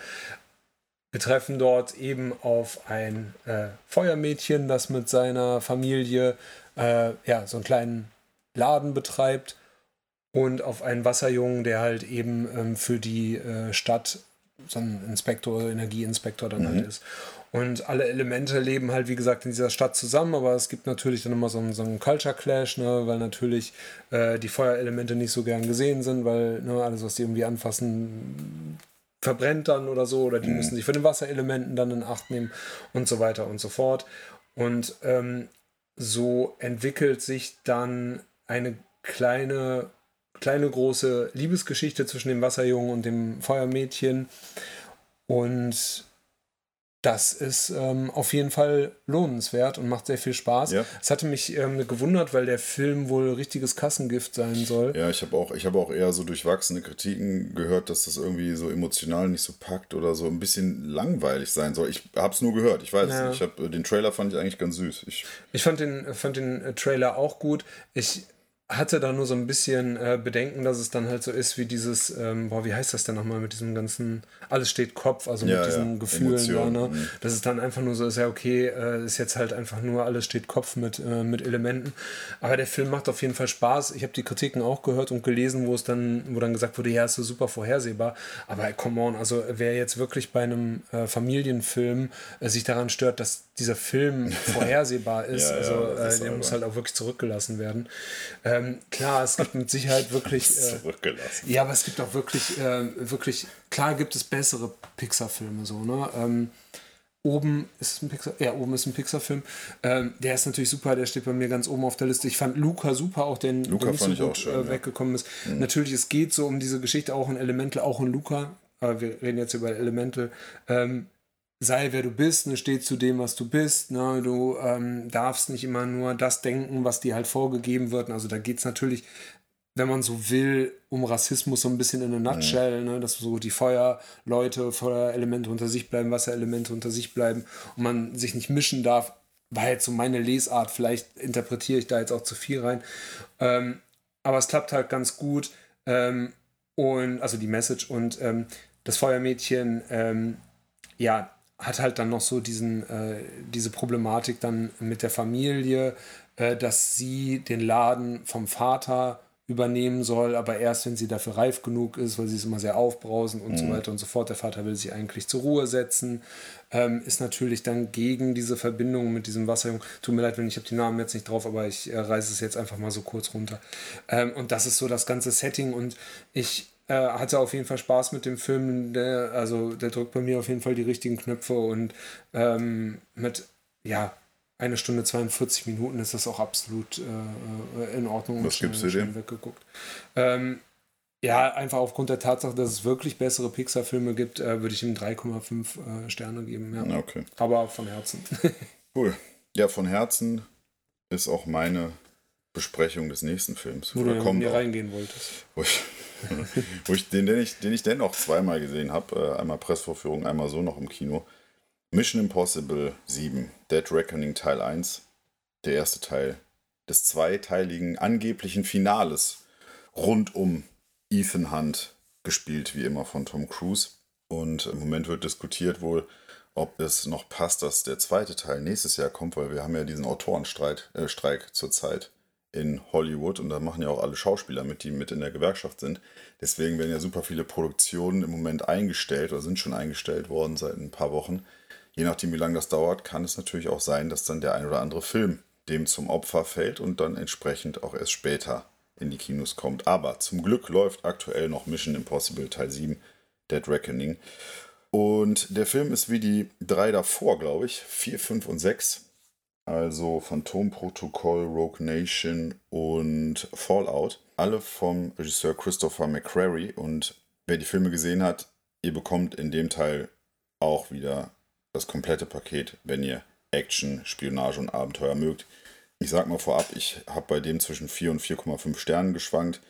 Wir treffen dort eben auf ein äh, Feuermädchen, das mit seiner Familie äh, ja, so einen kleinen Laden betreibt und auf einen Wasserjungen, der halt eben ähm, für die äh, Stadt so ein Inspektor, Energieinspektor dann halt mhm. halt ist. Und alle Elemente leben halt, wie gesagt, in dieser Stadt zusammen, aber es gibt natürlich dann immer so einen, so einen Culture Clash, ne, weil natürlich äh, die Feuerelemente nicht so gern gesehen sind, weil ne, alles, was die irgendwie anfassen, verbrennt dann oder so, oder die mhm. müssen sich für den Wasserelementen dann in Acht nehmen und so weiter und so fort. Und ähm, so entwickelt sich dann eine kleine kleine große Liebesgeschichte zwischen dem Wasserjungen und dem Feuermädchen. Und das ist ähm, auf jeden Fall lohnenswert und macht sehr viel Spaß. Es ja. hatte mich ähm, gewundert, weil der Film wohl richtiges Kassengift sein soll. Ja, ich habe auch, hab auch eher so durchwachsene Kritiken gehört, dass das irgendwie so emotional nicht so packt oder so ein bisschen langweilig sein soll. Ich habe es nur gehört, ich weiß ja. nicht. Ich hab, den Trailer fand ich eigentlich ganz süß. Ich, ich fand den, fand den Trailer auch gut. Ich hatte da nur so ein bisschen äh, Bedenken, dass es dann halt so ist wie dieses, ähm, boah, wie heißt das denn nochmal mit diesem ganzen, alles steht Kopf, also ja, mit diesen ja. Gefühlen da, ne? Mhm. Dass es dann einfach nur so ist, ja, okay, äh, ist jetzt halt einfach nur alles steht Kopf mit, äh, mit Elementen. Aber der Film macht auf jeden Fall Spaß. Ich habe die Kritiken auch gehört und gelesen, wo es dann, wo dann gesagt wurde, ja, ist so super vorhersehbar. Aber come on, also wer jetzt wirklich bei einem äh, Familienfilm äh, sich daran stört, dass dieser Film vorhersehbar ist, ja, also äh, der muss halt auch wirklich zurückgelassen werden. Ähm, klar, es gibt mit Sicherheit wirklich. Äh, zurückgelassen. Ja, aber es gibt auch wirklich, äh, wirklich, klar gibt es bessere Pixar-Filme so, ne? Ähm, oben ist ein Pixar, ja, oben ist ein Pixar-Film. Ähm, der ist natürlich super, der steht bei mir ganz oben auf der Liste. Ich fand Luca super, auch den Luca der nicht so gut, auch schön, äh, weggekommen ist. Mhm. Natürlich, es geht so um diese Geschichte auch in Elemental, auch in Luca. Aber wir reden jetzt über Elemental. Ähm, sei wer du bist, ne, steh zu dem, was du bist. Ne, du ähm, darfst nicht immer nur das denken, was dir halt vorgegeben wird. Also da geht es natürlich, wenn man so will, um Rassismus so ein bisschen in a nutshell, mhm. ne, dass so die Feuerleute, Feuerelemente unter sich bleiben, Wasserelemente unter sich bleiben und man sich nicht mischen darf. War jetzt so meine Lesart, vielleicht interpretiere ich da jetzt auch zu viel rein. Ähm, aber es klappt halt ganz gut. Ähm, und also die Message und ähm, das Feuermädchen, ähm, ja, hat halt dann noch so diesen, äh, diese Problematik dann mit der Familie, äh, dass sie den Laden vom Vater übernehmen soll, aber erst wenn sie dafür reif genug ist, weil sie ist immer sehr aufbrausend und mhm. so weiter und so fort. Der Vater will sie eigentlich zur Ruhe setzen, ähm, ist natürlich dann gegen diese Verbindung mit diesem Wasserjungen. Tut mir leid, wenn ich habe die Namen jetzt nicht drauf, aber ich äh, reiße es jetzt einfach mal so kurz runter. Ähm, und das ist so das ganze Setting und ich äh, hatte auf jeden Fall Spaß mit dem Film. Der, also der drückt bei mir auf jeden Fall die richtigen Knöpfe und ähm, mit ja eine Stunde 42 Minuten ist das auch absolut äh, in Ordnung. Was gibst du dem? Weggeguckt. Ähm, ja, einfach aufgrund der Tatsache, dass es wirklich bessere Pixar-Filme gibt, äh, würde ich ihm 3,5 äh, Sterne geben. Ja. Okay. Aber von Herzen. cool. Ja, von Herzen ist auch meine Besprechung des nächsten Films. Wo du in reingehen wolltest. Wo ich, wo ich, den, den, ich, den ich dennoch zweimal gesehen habe. Äh, einmal Pressvorführung, einmal so noch im Kino. Mission Impossible 7, Dead Reckoning Teil 1. Der erste Teil des zweiteiligen angeblichen Finales rund um Ethan Hunt, gespielt wie immer von Tom Cruise. Und im Moment wird diskutiert wohl, ob es noch passt, dass der zweite Teil nächstes Jahr kommt, weil wir haben ja diesen Autorenstreik äh, zurzeit in Hollywood und da machen ja auch alle Schauspieler mit, die mit in der Gewerkschaft sind. Deswegen werden ja super viele Produktionen im Moment eingestellt oder sind schon eingestellt worden seit ein paar Wochen. Je nachdem, wie lange das dauert, kann es natürlich auch sein, dass dann der ein oder andere Film dem zum Opfer fällt und dann entsprechend auch erst später in die Kinos kommt. Aber zum Glück läuft aktuell noch Mission Impossible Teil 7, Dead Reckoning. Und der Film ist wie die drei davor, glaube ich, 4, 5 und 6 also Phantomprotokoll, Rogue Nation und Fallout. Alle vom Regisseur Christopher McQuarrie. Und wer die Filme gesehen hat, ihr bekommt in dem Teil auch wieder das komplette Paket, wenn ihr Action, Spionage und Abenteuer mögt. Ich sag mal vorab, ich habe bei dem zwischen 4 und 4,5 Sternen geschwankt.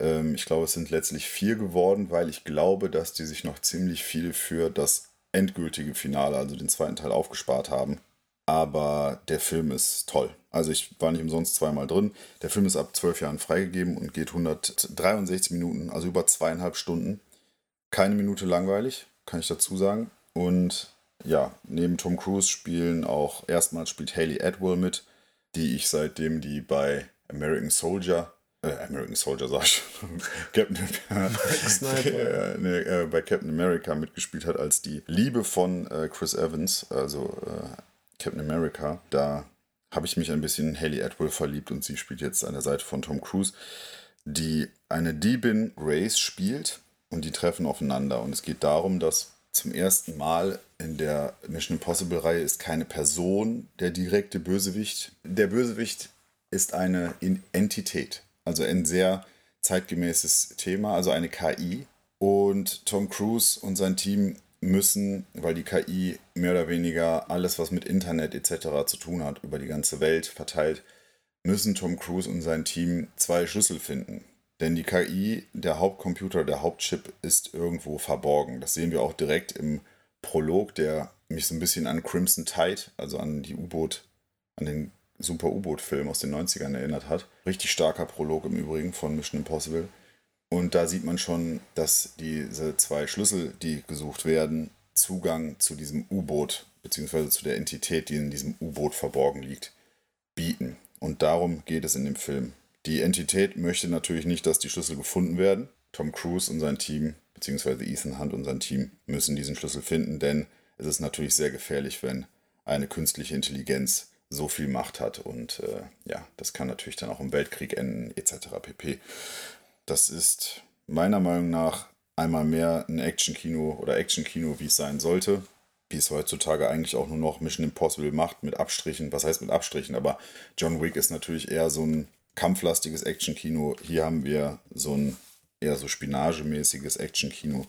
Ähm, ich glaube, es sind letztlich 4 geworden, weil ich glaube, dass die sich noch ziemlich viel für das endgültige Finale, also den zweiten Teil, aufgespart haben. Aber der Film ist toll. Also ich war nicht umsonst zweimal drin. Der Film ist ab zwölf Jahren freigegeben und geht 163 Minuten, also über zweieinhalb Stunden. Keine Minute langweilig, kann ich dazu sagen. Und ja, neben Tom Cruise spielen auch erstmals spielt Haley Atwell mit, die ich seitdem die bei American Soldier, äh, American Soldier sag ich schon, Captain, äh, nee, äh, bei Captain America mitgespielt hat als die Liebe von äh, Chris Evans, also äh, Captain America. Da habe ich mich ein bisschen in Haley Atwell verliebt und sie spielt jetzt an der Seite von Tom Cruise, die eine Diebin Grace spielt und die treffen aufeinander. Und es geht darum, dass zum ersten Mal in der Mission Impossible Reihe ist keine Person der direkte Bösewicht. Der Bösewicht ist eine Entität, also ein sehr zeitgemäßes Thema, also eine KI. Und Tom Cruise und sein Team müssen, weil die KI mehr oder weniger alles, was mit Internet etc. zu tun hat, über die ganze Welt verteilt, müssen Tom Cruise und sein Team zwei Schlüssel finden. Denn die KI, der Hauptcomputer, der Hauptchip ist irgendwo verborgen. Das sehen wir auch direkt im Prolog, der mich so ein bisschen an Crimson Tide, also an die U-Boot, an den super U-Boot-Film aus den 90ern erinnert hat. Richtig starker Prolog im Übrigen von Mission Impossible. Und da sieht man schon, dass diese zwei Schlüssel, die gesucht werden, Zugang zu diesem U-Boot beziehungsweise zu der Entität, die in diesem U-Boot verborgen liegt, bieten. Und darum geht es in dem Film. Die Entität möchte natürlich nicht, dass die Schlüssel gefunden werden. Tom Cruise und sein Team, beziehungsweise Ethan Hunt und sein Team, müssen diesen Schlüssel finden, denn es ist natürlich sehr gefährlich, wenn eine künstliche Intelligenz so viel Macht hat. Und äh, ja, das kann natürlich dann auch im Weltkrieg enden, etc. pp. Das ist meiner Meinung nach einmal mehr ein Actionkino oder Actionkino, wie es sein sollte. Wie es heutzutage eigentlich auch nur noch Mission Impossible macht, mit Abstrichen. Was heißt mit Abstrichen? Aber John Wick ist natürlich eher so ein kampflastiges Actionkino. Hier haben wir so ein eher so spinagemäßiges Actionkino.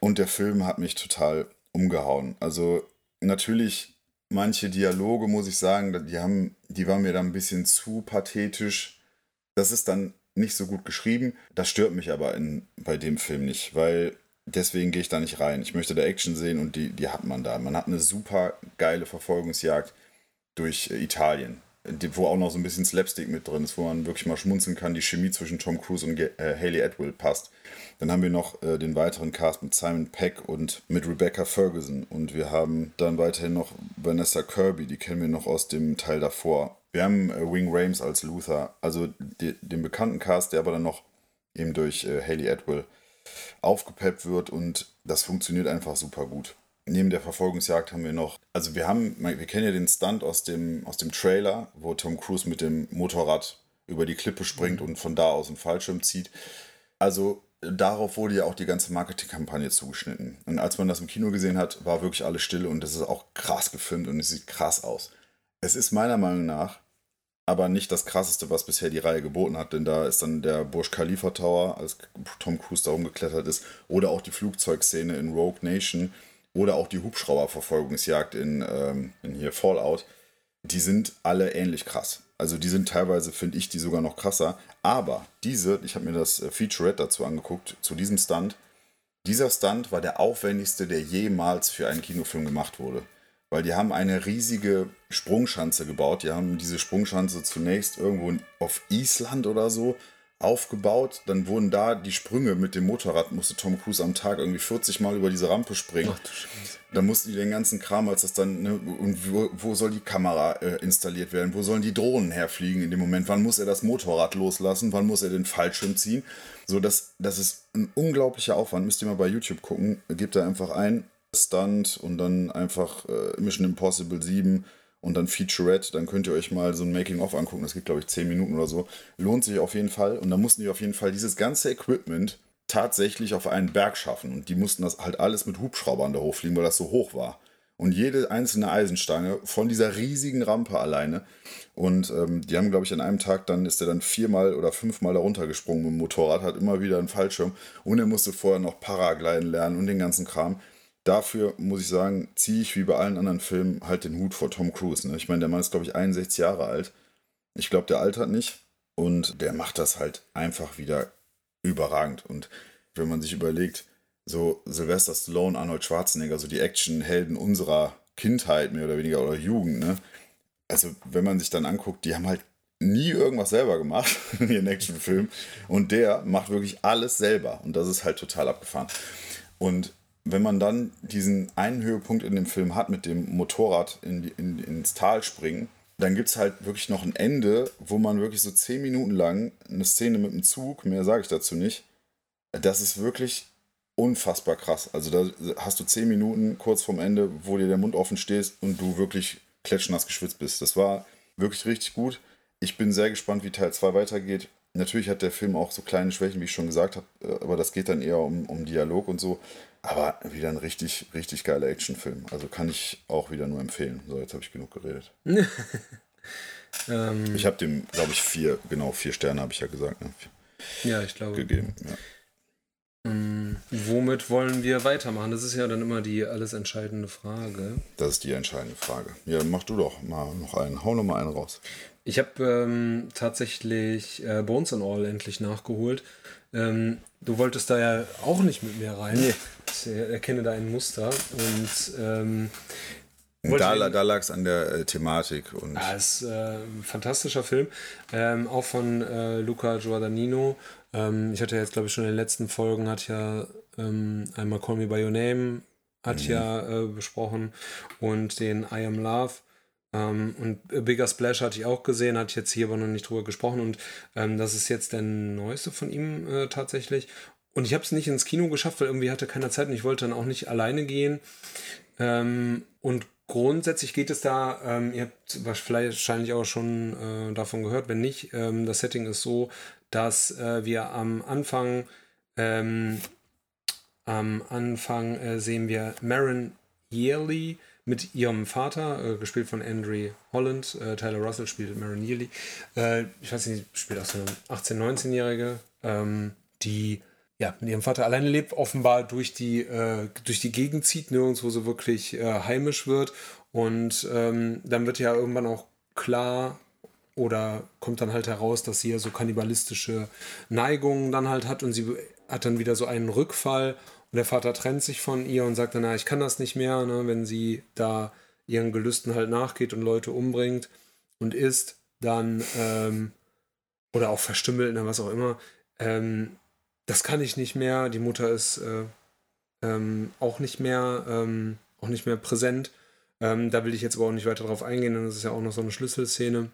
Und der Film hat mich total umgehauen. Also natürlich manche Dialoge, muss ich sagen, die, haben, die waren mir dann ein bisschen zu pathetisch. Das ist dann nicht so gut geschrieben. Das stört mich aber in, bei dem Film nicht, weil deswegen gehe ich da nicht rein. Ich möchte da Action sehen und die, die hat man da. Man hat eine super geile Verfolgungsjagd durch äh, Italien wo auch noch so ein bisschen Slapstick mit drin ist, wo man wirklich mal schmunzeln kann, die Chemie zwischen Tom Cruise und äh, Haley Atwell passt. Dann haben wir noch äh, den weiteren Cast mit Simon Peck und mit Rebecca Ferguson. Und wir haben dann weiterhin noch Vanessa Kirby, die kennen wir noch aus dem Teil davor. Wir haben äh, Wing Rames als Luther, also die, den bekannten Cast, der aber dann noch eben durch äh, Haley Atwell aufgepeppt wird und das funktioniert einfach super gut neben der Verfolgungsjagd haben wir noch, also wir haben, wir kennen ja den Stunt aus dem, aus dem Trailer, wo Tom Cruise mit dem Motorrad über die Klippe springt und von da aus einen Fallschirm zieht. Also darauf wurde ja auch die ganze Marketingkampagne zugeschnitten. Und als man das im Kino gesehen hat, war wirklich alles still und das ist auch krass gefilmt und es sieht krass aus. Es ist meiner Meinung nach aber nicht das krasseste, was bisher die Reihe geboten hat, denn da ist dann der Burj Khalifa Tower, als Tom Cruise da rumgeklettert ist, oder auch die Flugzeugszene in Rogue Nation, oder auch die Hubschrauberverfolgungsjagd in, ähm, in hier Fallout, die sind alle ähnlich krass. Also die sind teilweise, finde ich, die sogar noch krasser. Aber diese, ich habe mir das äh, Featurette dazu angeguckt, zu diesem Stunt. Dieser Stunt war der aufwendigste, der jemals für einen Kinofilm gemacht wurde. Weil die haben eine riesige Sprungschanze gebaut. Die haben diese Sprungschanze zunächst irgendwo auf Island oder so aufgebaut. Dann wurden da die Sprünge mit dem Motorrad, musste Tom Cruise am Tag irgendwie 40 Mal über diese Rampe springen. Ach. Dann mussten die den ganzen Kram, als das dann, ne, und wo, wo soll die Kamera äh, installiert werden? Wo sollen die Drohnen herfliegen in dem Moment? Wann muss er das Motorrad loslassen? Wann muss er den Fallschirm ziehen? So, das, das ist ein unglaublicher Aufwand. Müsst ihr mal bei YouTube gucken. Gebt da einfach ein, Stunt und dann einfach äh, Mission Impossible 7 und dann Featurette, dann könnt ihr euch mal so ein Making-of angucken. Das geht, glaube ich, 10 Minuten oder so. Lohnt sich auf jeden Fall. Und da mussten die auf jeden Fall dieses ganze Equipment tatsächlich auf einen Berg schaffen. Und die mussten das halt alles mit Hubschraubern da hochfliegen, weil das so hoch war. Und jede einzelne Eisenstange von dieser riesigen Rampe alleine. Und ähm, die haben, glaube ich, an einem Tag, dann ist er dann viermal oder fünfmal da runtergesprungen mit dem Motorrad, hat immer wieder einen Fallschirm. Und er musste vorher noch Paragliden lernen und den ganzen Kram dafür muss ich sagen, ziehe ich wie bei allen anderen Filmen halt den Hut vor Tom Cruise. Ne? Ich meine, der Mann ist, glaube ich, 61 Jahre alt. Ich glaube, der altert nicht. Und der macht das halt einfach wieder überragend. Und wenn man sich überlegt, so Sylvester Stallone, Arnold Schwarzenegger, so die Actionhelden unserer Kindheit mehr oder weniger oder Jugend, ne? Also, wenn man sich dann anguckt, die haben halt nie irgendwas selber gemacht in ihren Actionfilmen. Und der macht wirklich alles selber. Und das ist halt total abgefahren. Und wenn man dann diesen einen Höhepunkt in dem Film hat mit dem Motorrad in, in, ins Tal springen, dann gibt es halt wirklich noch ein Ende, wo man wirklich so zehn Minuten lang eine Szene mit dem Zug, mehr sage ich dazu nicht, das ist wirklich unfassbar krass. Also da hast du zehn Minuten kurz vorm Ende, wo dir der Mund offen stehst und du wirklich klatschnass geschwitzt bist. Das war wirklich richtig gut. Ich bin sehr gespannt, wie Teil 2 weitergeht. Natürlich hat der Film auch so kleine Schwächen, wie ich schon gesagt habe, aber das geht dann eher um, um Dialog und so. Aber wieder ein richtig, richtig geiler Actionfilm. Also kann ich auch wieder nur empfehlen. So, jetzt habe ich genug geredet. ähm, ich habe dem, glaube ich, vier, genau, vier Sterne habe ich ja gesagt. Ne? Ja, ich glaube. Gegeben, ja. Ähm, womit wollen wir weitermachen? Das ist ja dann immer die alles entscheidende Frage. Das ist die entscheidende Frage. Ja, mach du doch mal noch einen. Hau noch mal einen raus. Ich habe ähm, tatsächlich äh, Bones and All endlich nachgeholt. Ähm, du wolltest da ja auch nicht mit mir rein. Nee. Ich erkenne da ein Muster. Und ähm, Da, da lag es an der äh, Thematik. Und ja, ist äh, ein fantastischer Film. Ähm, auch von äh, Luca Giordannino. Ähm, ich hatte jetzt, glaube ich, schon in den letzten Folgen, hat ja ähm, einmal Call Me By Your Name hat mhm. ja äh, besprochen und den I Am Love. Ähm, und Bigger Splash hatte ich auch gesehen, hatte ich jetzt hier aber noch nicht drüber gesprochen. Und ähm, das ist jetzt der neueste von ihm äh, tatsächlich. Und ich habe es nicht ins Kino geschafft, weil irgendwie hatte keiner Zeit und ich wollte dann auch nicht alleine gehen. Ähm, und grundsätzlich geht es da, ähm, ihr habt wahrscheinlich auch schon äh, davon gehört, wenn nicht, ähm, das Setting ist so, dass äh, wir am Anfang ähm, am Anfang äh, sehen wir Marin Yearly mit ihrem Vater, äh, gespielt von Andrew Holland. Äh, Tyler Russell spielt Marin Yearly. Äh, ich weiß nicht, spielt auch so eine 18-, 19-Jährige, ähm, die ja, mit ihrem Vater alleine lebt, offenbar durch die, äh, durch die Gegend zieht, nirgendwo so wirklich äh, heimisch wird. Und ähm, dann wird ja irgendwann auch klar oder kommt dann halt heraus, dass sie ja so kannibalistische Neigungen dann halt hat und sie hat dann wieder so einen Rückfall und der Vater trennt sich von ihr und sagt dann, na, ich kann das nicht mehr, ne, wenn sie da ihren Gelüsten halt nachgeht und Leute umbringt und isst, dann ähm, oder auch verstümmelt, ne, was auch immer, ähm, das kann ich nicht mehr. Die Mutter ist äh, ähm, auch nicht mehr, ähm, auch nicht mehr präsent. Ähm, da will ich jetzt aber auch nicht weiter drauf eingehen, denn das ist ja auch noch so eine Schlüsselszene.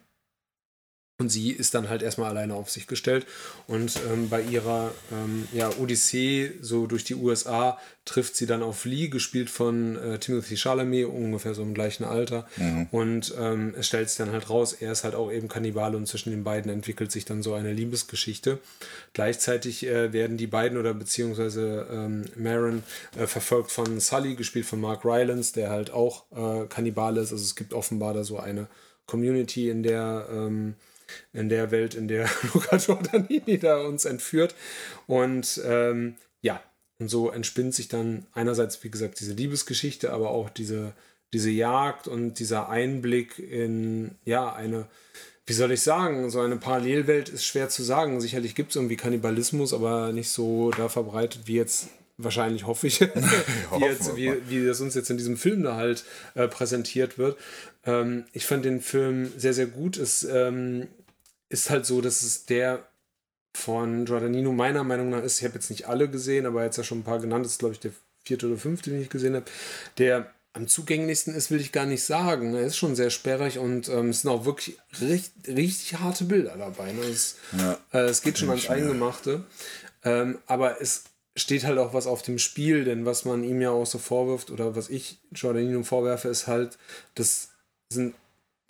Und sie ist dann halt erstmal alleine auf sich gestellt. Und ähm, bei ihrer ähm, ja, Odyssee so durch die USA trifft sie dann auf Lee, gespielt von äh, Timothy Chalamet, ungefähr so im gleichen Alter. Mhm. Und ähm, es stellt sich dann halt raus, er ist halt auch eben Kannibale und zwischen den beiden entwickelt sich dann so eine Liebesgeschichte. Gleichzeitig äh, werden die beiden oder beziehungsweise ähm, Marin äh, verfolgt von Sully, gespielt von Mark Rylance, der halt auch äh, Kannibale ist. Also es gibt offenbar da so eine Community, in der ähm, in der Welt, in der Luca Giordanini da uns entführt. Und ähm, ja, und so entspinnt sich dann einerseits, wie gesagt, diese Liebesgeschichte, aber auch diese, diese Jagd und dieser Einblick in, ja, eine, wie soll ich sagen, so eine Parallelwelt ist schwer zu sagen. Sicherlich gibt es irgendwie Kannibalismus, aber nicht so da verbreitet wie jetzt wahrscheinlich hoffe ich, wie, jetzt, wie, wie, das uns jetzt in diesem Film da halt äh, präsentiert wird. Ähm, ich fand den Film sehr, sehr gut. Es ähm, ist halt so, dass es der von Giordanino meiner Meinung nach ist, ich habe jetzt nicht alle gesehen, aber jetzt ja schon ein paar genannt, das ist glaube ich der vierte oder fünfte, den ich gesehen habe, der am zugänglichsten ist, will ich gar nicht sagen. Er ist schon sehr sperrig und ähm, es sind auch wirklich richtig, richtig harte Bilder dabei. Ne? Es, ja, äh, es geht schon ans Eingemachte. Ähm, aber es steht halt auch was auf dem Spiel, denn was man ihm ja auch so vorwirft oder was ich Giordanino vorwerfe, ist halt, das sind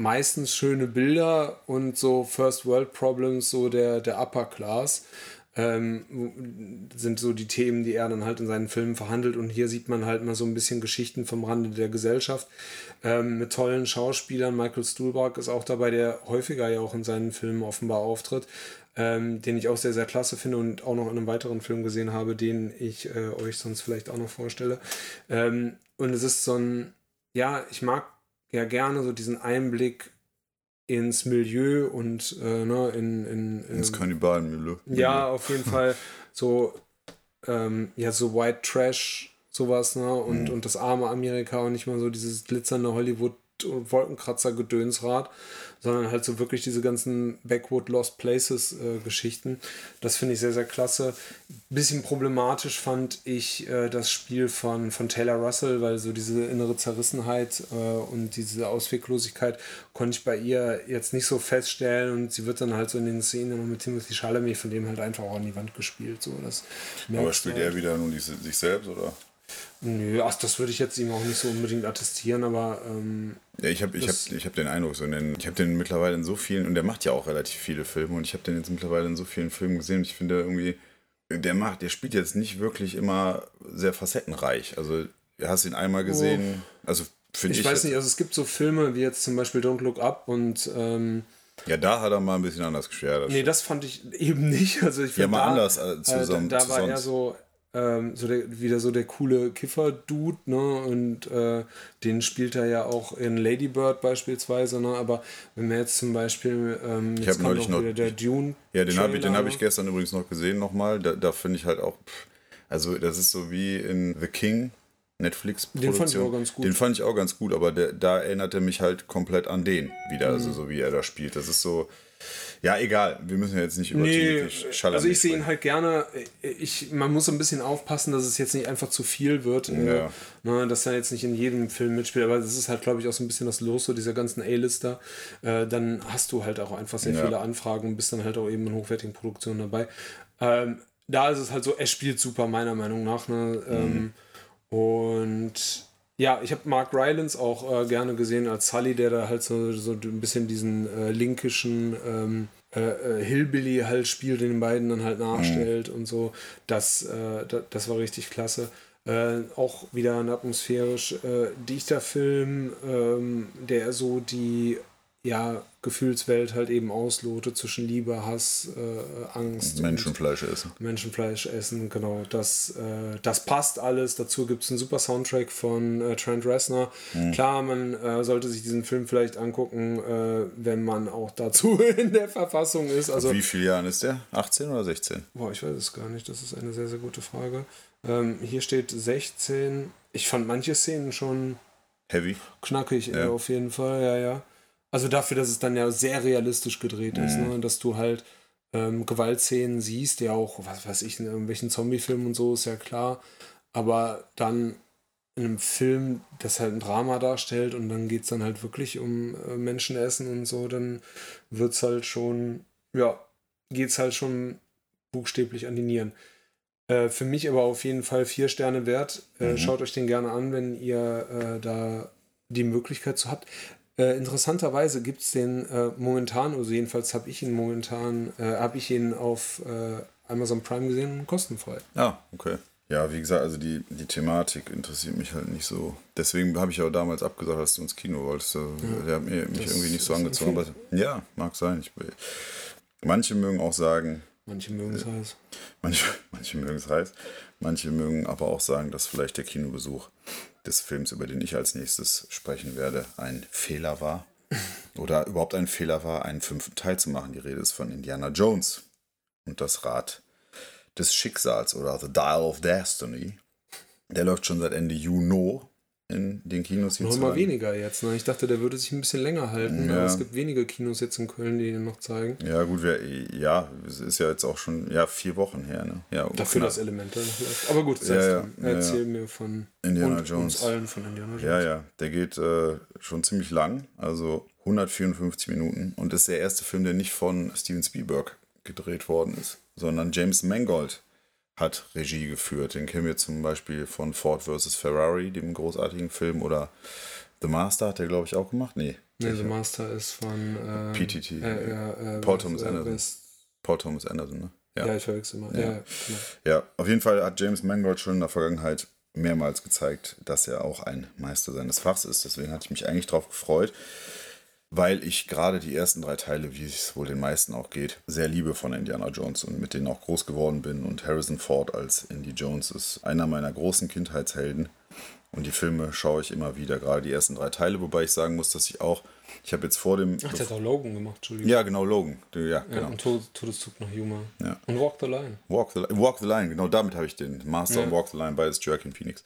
meistens schöne Bilder und so First World Problems, so der, der Upper Class. Ähm, sind so die Themen, die er dann halt in seinen Filmen verhandelt. Und hier sieht man halt mal so ein bisschen Geschichten vom Rande der Gesellschaft ähm, mit tollen Schauspielern. Michael Stuhlbarg ist auch dabei, der häufiger ja auch in seinen Filmen offenbar auftritt, ähm, den ich auch sehr, sehr klasse finde und auch noch in einem weiteren Film gesehen habe, den ich äh, euch sonst vielleicht auch noch vorstelle. Ähm, und es ist so ein, ja, ich mag ja gerne so diesen Einblick ins Milieu und äh, ne, in, in, in ins Kannibalenmilieu. Ja, auf jeden Fall so ähm, ja so White Trash sowas ne und mhm. und das arme Amerika und nicht mal so dieses glitzernde Hollywood Wolkenkratzer Gedönsrad sondern halt so wirklich diese ganzen Backwood Lost Places äh, Geschichten. Das finde ich sehr, sehr klasse. Bisschen problematisch fand ich äh, das Spiel von, von Taylor Russell, weil so diese innere Zerrissenheit äh, und diese Ausweglosigkeit konnte ich bei ihr jetzt nicht so feststellen und sie wird dann halt so in den Szenen immer mit Timothy Chalamet von dem halt einfach auch an die Wand gespielt. So, das Aber spielt halt. er wieder nun sich selbst oder? Nö, ach, das würde ich jetzt ihm auch nicht so unbedingt attestieren, aber. Ähm, ja, ich habe ich hab, ich hab den Eindruck, so den, ich habe den mittlerweile in so vielen, und der macht ja auch relativ viele Filme, und ich habe den jetzt mittlerweile in so vielen Filmen gesehen, und ich finde irgendwie, der macht, der spielt jetzt nicht wirklich immer sehr facettenreich. Also, du hast ihn einmal gesehen, oh. also finde ich. Ich weiß nicht, also es gibt so Filme wie jetzt zum Beispiel Don't Look Up und. Ähm, ja, da hat er mal ein bisschen anders geschert. Nee, das fand ich eben nicht. Also ich ja, mal da, anders äh, zusammen. Äh, da, da war er so, ähm, so der, wieder so der coole Kiffer-Dude, ne? Und äh, den spielt er ja auch in Lady Bird beispielsweise, ne? Aber wenn man jetzt zum Beispiel ähm, ich habe neulich noch der Dune. Ja, den habe ich, hab ich gestern übrigens noch gesehen nochmal. Da, da finde ich halt auch, also das ist so wie in The King, Netflix-Produktion. Den fand ich auch ganz gut. Den fand ich auch ganz gut, aber der, da erinnert er mich halt komplett an den wieder, Mhm. also so wie er da spielt. Das ist so, ja, egal, wir müssen ja jetzt nicht über Nee, also ich sehe ihn halt gerne. Ich, man muss ein bisschen aufpassen, dass es jetzt nicht einfach zu viel wird. äh, Ja. Ne, dass er jetzt nicht in jedem Film mitspielt. Aber das ist halt, glaube ich, auch so ein bisschen das Los so dieser ganzen A-Lister. Äh, dann hast du halt auch einfach sehr Ja. viele Anfragen und bist dann halt auch eben in hochwertigen Produktionen dabei. Ähm, da ist es halt so, er spielt super, meiner Meinung nach. Ne? Ähm, und ja, ich habe Mark Rylance auch äh, gerne gesehen als Sully, der da halt so, so ein bisschen diesen äh, linkischen ähm, äh, äh, Hillbilly halt spielt, den den beiden dann halt nachstellt und so. Das, äh, das, das war richtig klasse. Äh, auch wieder ein atmosphärisch dichter Film, ähm, der so die ja, Gefühlswelt halt eben auslotet zwischen Liebe, Hass, äh, Angst. Menschenfleisch essen. Menschenfleisch essen, genau. Das, äh, das passt alles. Dazu gibt es einen super Soundtrack von äh, Trent Reznor. Klar, man äh, sollte sich diesen Film vielleicht angucken, äh, wenn man auch dazu in der Verfassung ist. Also, Wie viele Jahren ist der? 18 oder 16? boah, ich weiß es gar nicht. Das ist eine sehr, sehr gute Frage. Ähm, hier steht 16. Ich fand manche Szenen schon Heavy? knackig, Ja. äh, auf jeden Fall, ja, ja. Also dafür, dass es dann ja sehr realistisch gedreht ist, Mhm. ne? dass du halt ähm, Gewaltszenen siehst, ja auch, was weiß ich, in irgendwelchen Zombie-Filmen und so, ist ja klar. Aber dann in einem Film, das halt ein Drama darstellt und dann geht es dann halt wirklich um äh, Menschenessen und so, dann wird es halt schon, ja, geht es halt schon buchstäblich an die Nieren. Äh, für mich aber auf jeden Fall vier Sterne wert. Äh, Mhm. Schaut euch den gerne an, wenn ihr äh, da die Möglichkeit zu habt. Äh, interessanterweise gibt es den äh, momentan, also jedenfalls habe ich ihn momentan, äh, habe ich ihn auf äh, Amazon Prime gesehen, kostenfrei. Ah, okay. Ja, wie gesagt, also die, die Thematik interessiert mich halt nicht so. Deswegen habe ich auch damals abgesagt, als du ins Kino wolltest. Also, Der hat mir, mich irgendwie nicht so angezogen. Aber, ja, mag sein. Ich, manche mögen auch sagen, Manche mögen es heiß. manche, manche mögen es heiß, manche mögen aber auch sagen, dass vielleicht der Kinobesuch des Films, über den ich als nächstes sprechen werde, ein Fehler war. Oder überhaupt ein Fehler war, einen fünften Teil zu machen. Die Rede ist von Indiana Jones und das Rad des Schicksals oder The Dial of Destiny. Der läuft schon seit Ende Juni in den Kinos Noch hierzulande. immer weniger jetzt. Ne? Ich dachte, der würde sich ein bisschen länger halten, Ja. aber es gibt wenige Kinos jetzt in Köln, die ihn noch zeigen. Ja, gut, wir, ja, es ist ja jetzt auch schon ja, vier Wochen her. Ne? Ja, Dafür das noch läuft. Aber gut, Ja, ja, ja, ja, erzähl mir von Indiana Jones. uns allen von Indiana Jones. Ja, ja, der geht äh, schon ziemlich lang, also 154 Minuten und ist der erste Film, der nicht von Steven Spielberg gedreht worden ist, sondern James Mangold hat Regie geführt. Den kennen wir zum Beispiel von Ford vs. Ferrari, dem großartigen Film, oder The Master hat er, glaube ich, auch gemacht. Nee, Nee, The Master ist von äh, PTT. Äh, äh, äh, Paul Thomas Anderson. Paul Thomas Anderson, ne? Ja. ich verwechsel immer. Ja. Ja, genau. Ja, auf jeden Fall hat James Mangold schon in der Vergangenheit mehrmals gezeigt, dass er auch ein Meister seines Fachs ist. Deswegen hatte ich mich eigentlich darauf gefreut, weil ich gerade die ersten drei Teile, wie es wohl den meisten auch geht, sehr liebe von Indiana Jones und mit denen auch groß geworden bin. Und Harrison Ford als Indy Jones ist einer meiner großen Kindheitshelden. Und die Filme schaue ich immer wieder, gerade die ersten drei Teile, wobei ich sagen muss, dass ich auch, ich habe jetzt vor dem. Ach, der hat auch Logan gemacht, Entschuldigung. ja, genau, Logan. Ja, Ja, genau. und Tod Todeszug nach Yuma. Ja. Und Walk the Line. Walk the, Walk the Line, genau damit habe ich den. Master Ja. und Walk the Line, beides Joaquin Phoenix.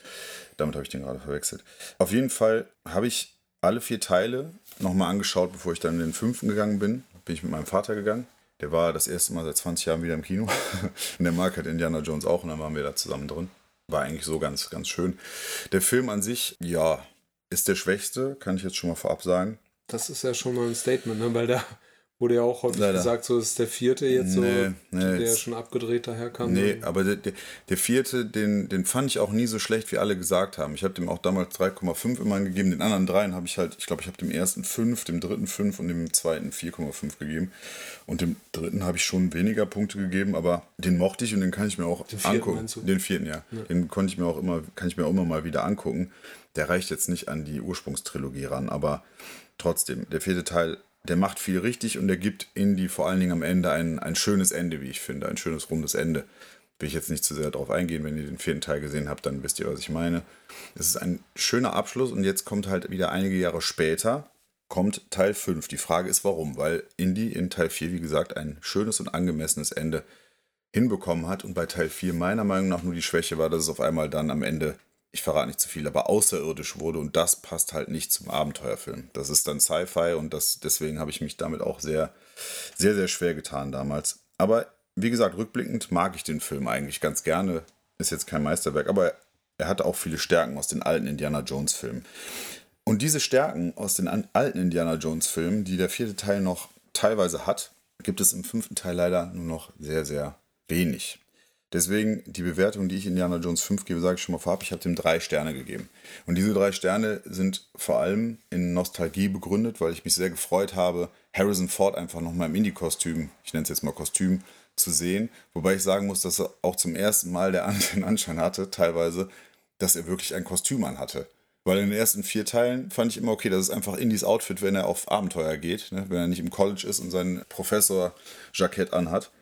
Damit habe ich den gerade verwechselt. Auf jeden Fall habe ich alle vier Teile nochmal angeschaut, bevor ich dann in den fünften gegangen bin. Bin ich mit meinem Vater gegangen. Der war das erste Mal seit 20 Jahren wieder im Kino. und der mag halt Indiana Jones auch und dann waren wir da zusammen drin. War eigentlich so ganz, ganz schön. Der Film an sich, ja, ist der schwächste, kann ich jetzt schon mal vorab sagen. Das ist ja schon mal ein Statement, ne? weil da wurde ja auch häufig Leider. gesagt, so ist der vierte jetzt so, Nee, nee, der schon abgedreht daherkam. Nee, aber der, der, der vierte, den, den fand ich auch nie so schlecht, wie alle gesagt haben. Ich habe dem auch damals 3,5 immerhin gegeben. Den anderen dreien habe ich halt, ich glaube, ich habe dem ersten 5, dem dritten 5 und dem zweiten 4,5 gegeben. Und dem dritten habe ich schon weniger Punkte gegeben, aber den mochte ich und den kann ich mir auch Den angucken. Den vierten, ja. Den konnte ich mir auch immer, kann ich mir auch immer mal wieder angucken. Der reicht jetzt nicht an die Ursprungstrilogie ran, aber trotzdem, der vierte Teil, der macht viel richtig und der gibt Indy vor allen Dingen am Ende ein, ein schönes Ende, wie ich finde, ein schönes rundes Ende. Will ich jetzt nicht zu sehr darauf eingehen, wenn ihr den vierten Teil gesehen habt, dann wisst ihr, was ich meine. Es ist ein schöner Abschluss und jetzt kommt halt wieder einige Jahre später, kommt Teil 5. Die Frage ist, warum? Weil Indy in Teil 4, wie gesagt, ein schönes und angemessenes Ende hinbekommen hat und bei Teil 4 meiner Meinung nach nur die Schwäche war, dass es auf einmal dann am Ende ich verrate nicht zu viel, aber außerirdisch wurde und das passt halt nicht zum Abenteuerfilm. Das ist dann Sci-Fi und das, deswegen habe ich mich damit auch sehr, sehr, sehr schwer getan damals. Aber wie gesagt, rückblickend mag ich den Film eigentlich ganz gerne. Ist jetzt kein Meisterwerk, aber er hat auch viele Stärken aus den alten Indiana Jones-Filmen. Und diese Stärken aus den alten Indiana Jones-Filmen, die der vierte Teil noch teilweise hat, gibt es im fünften Teil leider nur noch sehr, sehr wenig. Deswegen die Bewertung, die ich Indiana Jones 5 gebe, sage ich schon mal vorab, ich habe dem drei Sterne gegeben. Und diese drei Sterne sind vor allem in Nostalgie begründet, weil ich mich sehr gefreut habe, Harrison Ford einfach nochmal im Indie-Kostüm, ich nenne es jetzt mal Kostüm, zu sehen. Wobei ich sagen muss, dass er auch zum ersten Mal der den Anschein hatte, teilweise, dass er wirklich ein Kostüm anhatte. Weil in den ersten vier Teilen fand ich immer okay, das ist einfach Indies Outfit, wenn er auf Abenteuer geht, ne? wenn er nicht im College ist und sein Professor-Jackett anhat.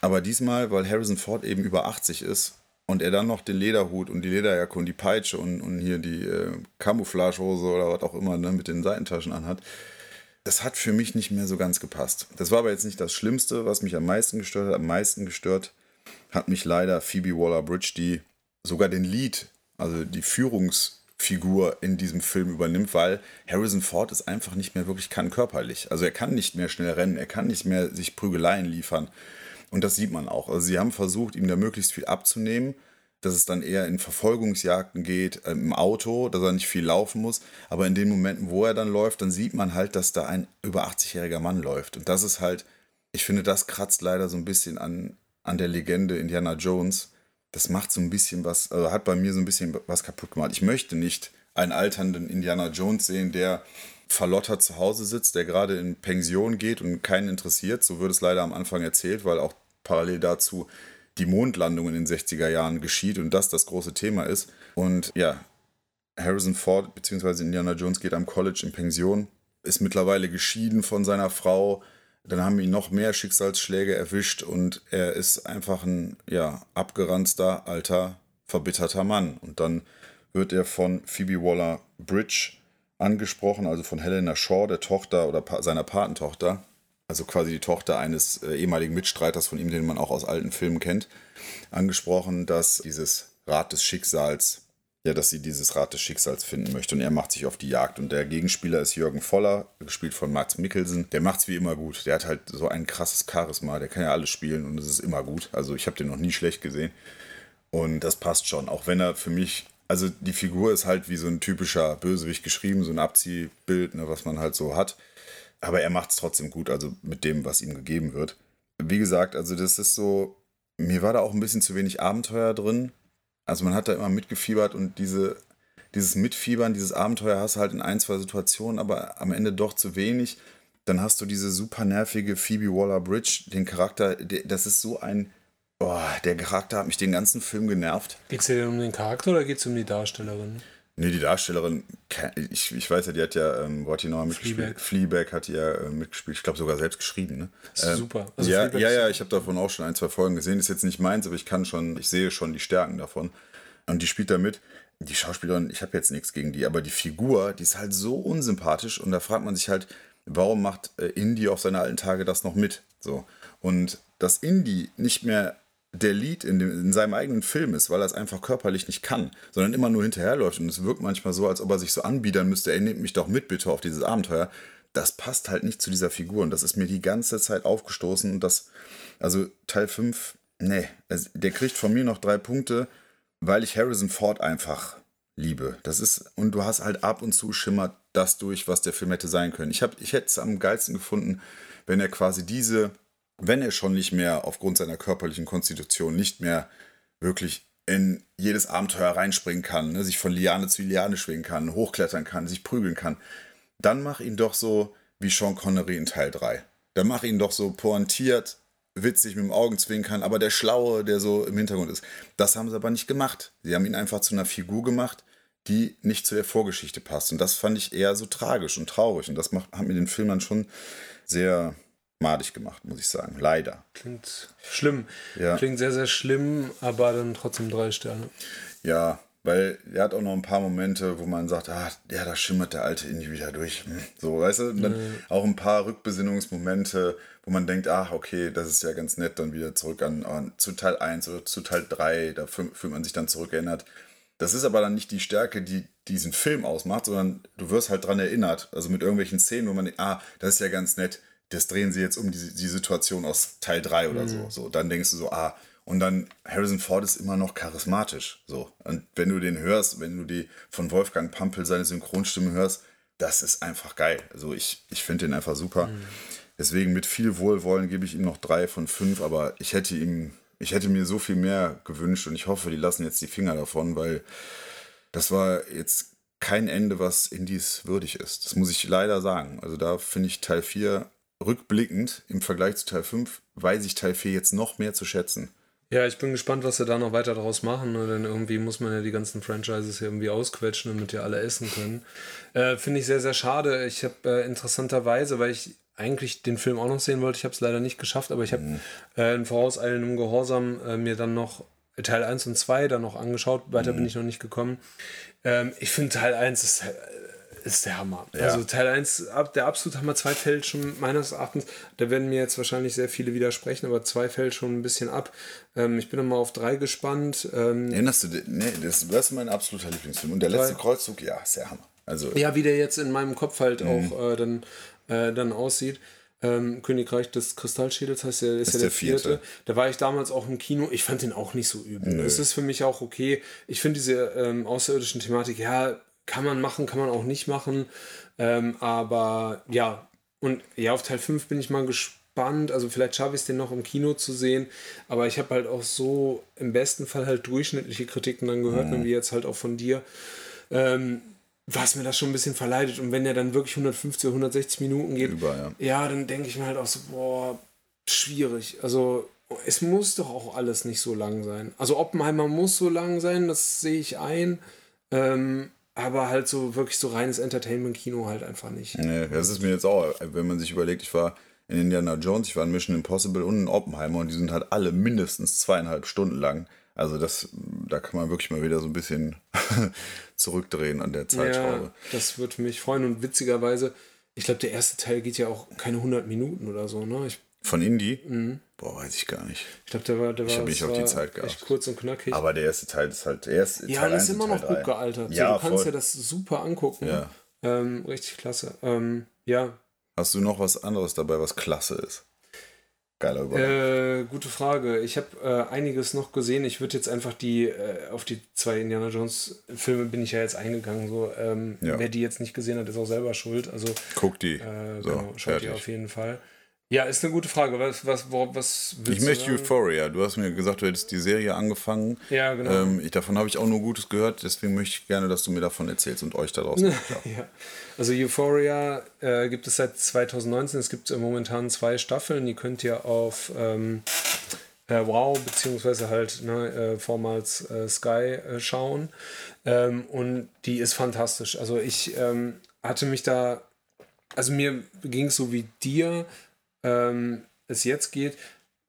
Aber diesmal, weil Harrison Ford eben über 80 ist und er dann noch den Lederhut und die Lederjacke und die Peitsche und, und hier die äh, Camouflagehose oder was auch immer ne, mit den Seitentaschen anhat, das hat für mich nicht mehr so ganz gepasst. Das war aber jetzt nicht das Schlimmste, was mich am meisten gestört hat. Am meisten gestört hat mich leider Phoebe Waller-Bridge, die sogar den Lied, also die Führungsfigur in diesem Film übernimmt, weil Harrison Ford es einfach nicht mehr wirklich kann körperlich. Also er kann nicht mehr schnell rennen, er kann nicht mehr sich Prügeleien liefern. Und das sieht man auch. Also sie haben versucht, ihm da möglichst viel abzunehmen, dass es dann eher in Verfolgungsjagden geht, äh, im Auto, dass er nicht viel laufen muss. Aber in den Momenten, wo er dann läuft, dann sieht man halt, dass da ein über 80-jähriger Mann läuft. Und das ist halt, ich finde, das kratzt leider so ein bisschen an, an der Legende Indiana Jones. Das macht so ein bisschen was, also hat bei mir so ein bisschen was kaputt gemacht. Ich möchte nicht einen alternden Indiana Jones sehen, der verlottert zu Hause sitzt, der gerade in Pension geht und keinen interessiert. So wird es leider am Anfang erzählt, weil auch parallel dazu die Mondlandung in den 60er Jahren geschieht und das das große Thema ist. Und ja, Harrison Ford bzw. Indiana Jones geht am College in Pension, ist mittlerweile geschieden von seiner Frau. Dann haben ihn noch mehr Schicksalsschläge erwischt und er ist einfach ein ja, abgeranzter, alter, verbitterter Mann. Und dann wird er von Phoebe Waller Bridge angesprochen, also von Helena Shaw, der Tochter oder pa seiner Patentochter, also quasi die Tochter eines äh, ehemaligen Mitstreiters von ihm, den man auch aus alten Filmen kennt, angesprochen, dass dieses Rad des Schicksals, ja, dass sie dieses Rad des Schicksals finden möchte und er macht sich auf die Jagd und der Gegenspieler ist Jürgen Voller, gespielt von Max Mikkelsen. Der macht es wie immer gut. Der hat halt so ein krasses Charisma, der kann ja alles spielen und es ist immer gut. Also ich habe den noch nie schlecht gesehen und das passt schon, auch wenn er für mich also die Figur ist halt wie so ein typischer Bösewicht geschrieben, so ein Abziehbild, ne, was man halt so hat. Aber er macht es trotzdem gut, also mit dem, was ihm gegeben wird. Wie gesagt, also das ist so, mir war da auch ein bisschen zu wenig Abenteuer drin. Also man hat da immer mitgefiebert und diese, dieses Mitfiebern, dieses Abenteuer hast du halt in ein, zwei Situationen, aber am Ende doch zu wenig. Dann hast du diese super nervige Phoebe Waller-Bridge, den Charakter, das ist so ein Boah, der Charakter hat mich den ganzen Film genervt. Geht es dir denn um den Charakter oder geht es um die Darstellerin? Nee, die Darstellerin, ich, ich weiß ja, die hat ja, ähm, wo hat die noch mitgespielt? Fleabag. Fleabag hat die ja äh, mitgespielt, ich glaube sogar selbst geschrieben. Ne? Ähm, super. Also ja, ja, ja, ich habe davon auch schon ein, zwei Folgen gesehen. Ist jetzt nicht meins, aber ich kann schon, ich sehe schon die Stärken davon. Und die spielt da mit. Die Schauspielerin, ich habe jetzt nichts gegen die, aber die Figur, die ist halt so unsympathisch und da fragt man sich halt, warum macht äh, Indy auf seine alten Tage das noch mit? So. Und dass Indy nicht mehr der Lead in, dem, in seinem eigenen Film ist, weil er es einfach körperlich nicht kann, sondern immer nur hinterherläuft und es wirkt manchmal so, als ob er sich so anbiedern müsste, ey, nehmt mich doch mit bitte auf dieses Abenteuer. Das passt halt nicht zu dieser Figur und das ist mir die ganze Zeit aufgestoßen und das, also Teil 5, nee, der kriegt von mir noch drei Punkte, weil ich Harrison Ford einfach liebe. Das ist, und du hast halt ab und zu schimmert das durch, was der Film hätte sein können. Ich, ich hätte es am geilsten gefunden, wenn er quasi diese wenn er schon nicht mehr aufgrund seiner körperlichen Konstitution nicht mehr wirklich in jedes Abenteuer reinspringen kann, ne, sich von Liane zu Liane schwingen kann, hochklettern kann, sich prügeln kann, dann mach ihn doch so wie Sean Connery in Teil 3. Dann mach ihn doch so pointiert, witzig mit dem Augenzwinkern, aber der Schlaue, der so im Hintergrund ist. Das haben sie aber nicht gemacht. Sie haben ihn einfach zu einer Figur gemacht, die nicht zu der Vorgeschichte passt. Und das fand ich eher so tragisch und traurig. Und das macht, hat mir den Film dann schon sehr madig gemacht, muss ich sagen. Leider. Klingt schlimm. Ja. Klingt sehr, sehr schlimm, aber dann trotzdem drei Sterne. Ja, weil er hat auch noch ein paar Momente, wo man sagt, ah, ja, da schimmert der alte Indie wieder durch. Hm, so, weißt du? Dann mhm. auch ein paar Rückbesinnungsmomente, wo man denkt, ach, okay, das ist ja ganz nett, dann wieder zurück an, an zu Teil 1 oder zu Teil 3, da fühlt man sich dann zurückerinnert. das ist aber dann nicht die Stärke, die diesen Film ausmacht, sondern du wirst halt dran erinnert. Also mit irgendwelchen Szenen, wo man denkt, ah, das ist ja ganz nett. Das drehen sie jetzt um die, die Situation aus Teil 3 oder mhm. so. So, dann denkst du so, ah, und dann Harrison Ford ist immer noch charismatisch. So. Und wenn du den hörst, wenn du die von Wolfgang Pampel seine Synchronstimme hörst, das ist einfach geil. Also ich, ich finde den einfach super. Mhm. Deswegen mit viel Wohlwollen gebe ich ihm noch drei von fünf, aber ich hätte ihm, ich hätte mir so viel mehr gewünscht und ich hoffe, die lassen jetzt die Finger davon, weil das war jetzt kein Ende, was Indies würdig ist. Das muss ich leider sagen. Also da finde ich Teil 4 rückblickend im Vergleich zu Teil 5, weiß ich Teil 4 jetzt noch mehr zu schätzen. Ja, ich bin gespannt, was sie da noch weiter daraus machen. Ne? Denn irgendwie muss man ja die ganzen Franchises hier irgendwie ausquetschen, damit die alle essen können. Äh, Finde ich sehr, sehr schade. Ich habe äh, interessanterweise, weil ich eigentlich den Film auch noch sehen wollte, ich habe es leider nicht geschafft, aber ich habe mhm. äh, in vorauseilendem Gehorsam äh, mir dann noch Teil 1 und 2 dann noch angeschaut. Weiter mhm. bin ich noch nicht gekommen. Ähm, ich finde Teil 1 ist äh, ist der Hammer. Ja. Also Teil 1, der absolute Hammer, 2 fällt schon meines Erachtens, da werden mir jetzt wahrscheinlich sehr viele widersprechen, aber 2 fällt schon ein bisschen ab. Ähm, ich bin nochmal auf 3 gespannt. Ähm, Erinnerst du dich? Nee, das, das ist mein absoluter Lieblingsfilm. Und der letzte drei. Kreuzzug, ja, ist der Hammer. Also, ja, wie der jetzt in meinem Kopf halt mhm. auch äh, dann, äh, dann aussieht. Ähm, Königreich des Kristallschädels heißt der, ist, ist ja der, der vierte. vierte. Da war ich damals auch im Kino. Ich fand den auch nicht so übel. Es ist für mich auch okay. Ich finde diese ähm, außerirdischen Thematik, ja, kann man machen, kann man auch nicht machen. Ähm, aber ja, und ja, auf Teil 5 bin ich mal gespannt. Also vielleicht schaffe ich es den noch im Kino zu sehen. Aber ich habe halt auch so im besten Fall halt durchschnittliche Kritiken dann gehört, mhm. wie jetzt halt auch von dir. Ähm, was mir das schon ein bisschen verleidet. Und wenn der dann wirklich 150 oder 160 Minuten geht, Über, ja. ja, dann denke ich mir halt auch so, boah, schwierig. Also es muss doch auch alles nicht so lang sein. Also Oppenheimer muss so lang sein, das sehe ich ein. Ähm, aber halt so wirklich so reines Entertainment-Kino halt einfach nicht. Nee, das ist mir jetzt auch, wenn man sich überlegt, ich war in Indiana Jones, ich war in Mission Impossible und in Oppenheimer und die sind halt alle mindestens zweieinhalb Stunden lang. Also das, da kann man wirklich mal wieder so ein bisschen zurückdrehen an der Zeitschraube. Ja, das würde mich freuen und witzigerweise, ich glaube, der erste Teil geht ja auch keine 100 Minuten oder so, ne? Ich von Indie? Mhm. Boah, weiß ich gar nicht. Ich glaube, der war, der ich habe nicht auf die Zeit. Echt kurz und knackig. Aber der erste Teil ist halt der erste. Ja, Teil das ist immer noch gut gealtert. Ja, so, du kannst voll. ja das super angucken. Ja. Ähm, richtig klasse. Ähm, ja. Hast du noch was anderes dabei, was klasse ist? Geiler Übergang. Äh, gute Frage. Ich habe äh, einiges noch gesehen. Ich würde jetzt einfach die, äh, auf die zwei Indiana Jones Filme bin ich ja jetzt eingegangen. So, ähm, ja. Wer die jetzt nicht gesehen hat, ist auch selber schuld. Also, Guck die. Äh, so, genau, schaut die auf jeden Fall. Ja, ist eine gute Frage. Was, was, was ich möchte sagen? Euphoria. Du hast mir gesagt, du hättest die Serie angefangen. Ja, genau. Ähm, ich, davon habe ich auch nur Gutes gehört. Deswegen möchte ich gerne, dass du mir davon erzählst und euch da draußen. ja. Also Euphoria äh, gibt es seit 2019. Es gibt momentan zwei Staffeln. Die könnt ihr auf ähm, äh, Wow beziehungsweise halt ne, äh, vormals äh, Sky äh, schauen. Ähm, und die ist fantastisch. Also ich ähm, hatte mich da, also mir ging es so wie dir ähm, es jetzt geht,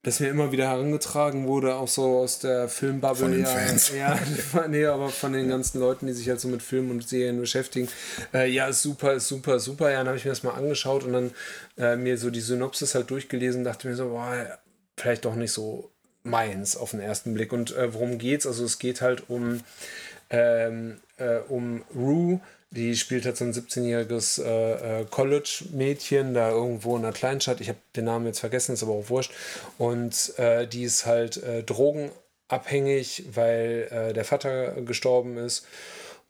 dass mir immer wieder herangetragen wurde, auch so aus der Filmbubble. Von den ja, Fans. Ja, nee, aber von den ganzen Leuten, die sich halt so mit Filmen und Serien beschäftigen. Äh, ja, ist super, ist super, super. Ja, dann habe ich mir das mal angeschaut und dann äh, mir so die Synopsis halt durchgelesen, dachte mir so, boah, vielleicht doch nicht so meins auf den ersten Blick. Und äh, worum geht's? Also es geht halt um, ähm, äh, um Rue, die spielt halt so ein 17-jähriges äh, äh, College-Mädchen da irgendwo in einer Kleinstadt. Ich habe den Namen jetzt vergessen, ist aber auch wurscht. Und äh, die ist halt äh, drogenabhängig, weil äh, der Vater gestorben ist.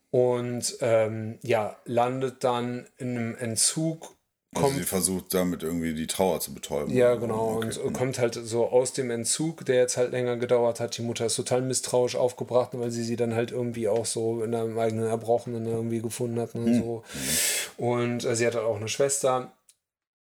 Und ähm, ja, landet dann in einem Entzug kommt, also sie versucht damit irgendwie die Trauer zu betäuben. Ja, genau. Okay. Und kommt halt so aus dem Entzug, der jetzt halt länger gedauert hat. Die Mutter ist total misstrauisch aufgebracht, weil sie sie dann halt irgendwie auch so in einem eigenen Erbrochenen irgendwie gefunden hat und mhm. so. Und äh, sie hat halt auch eine Schwester.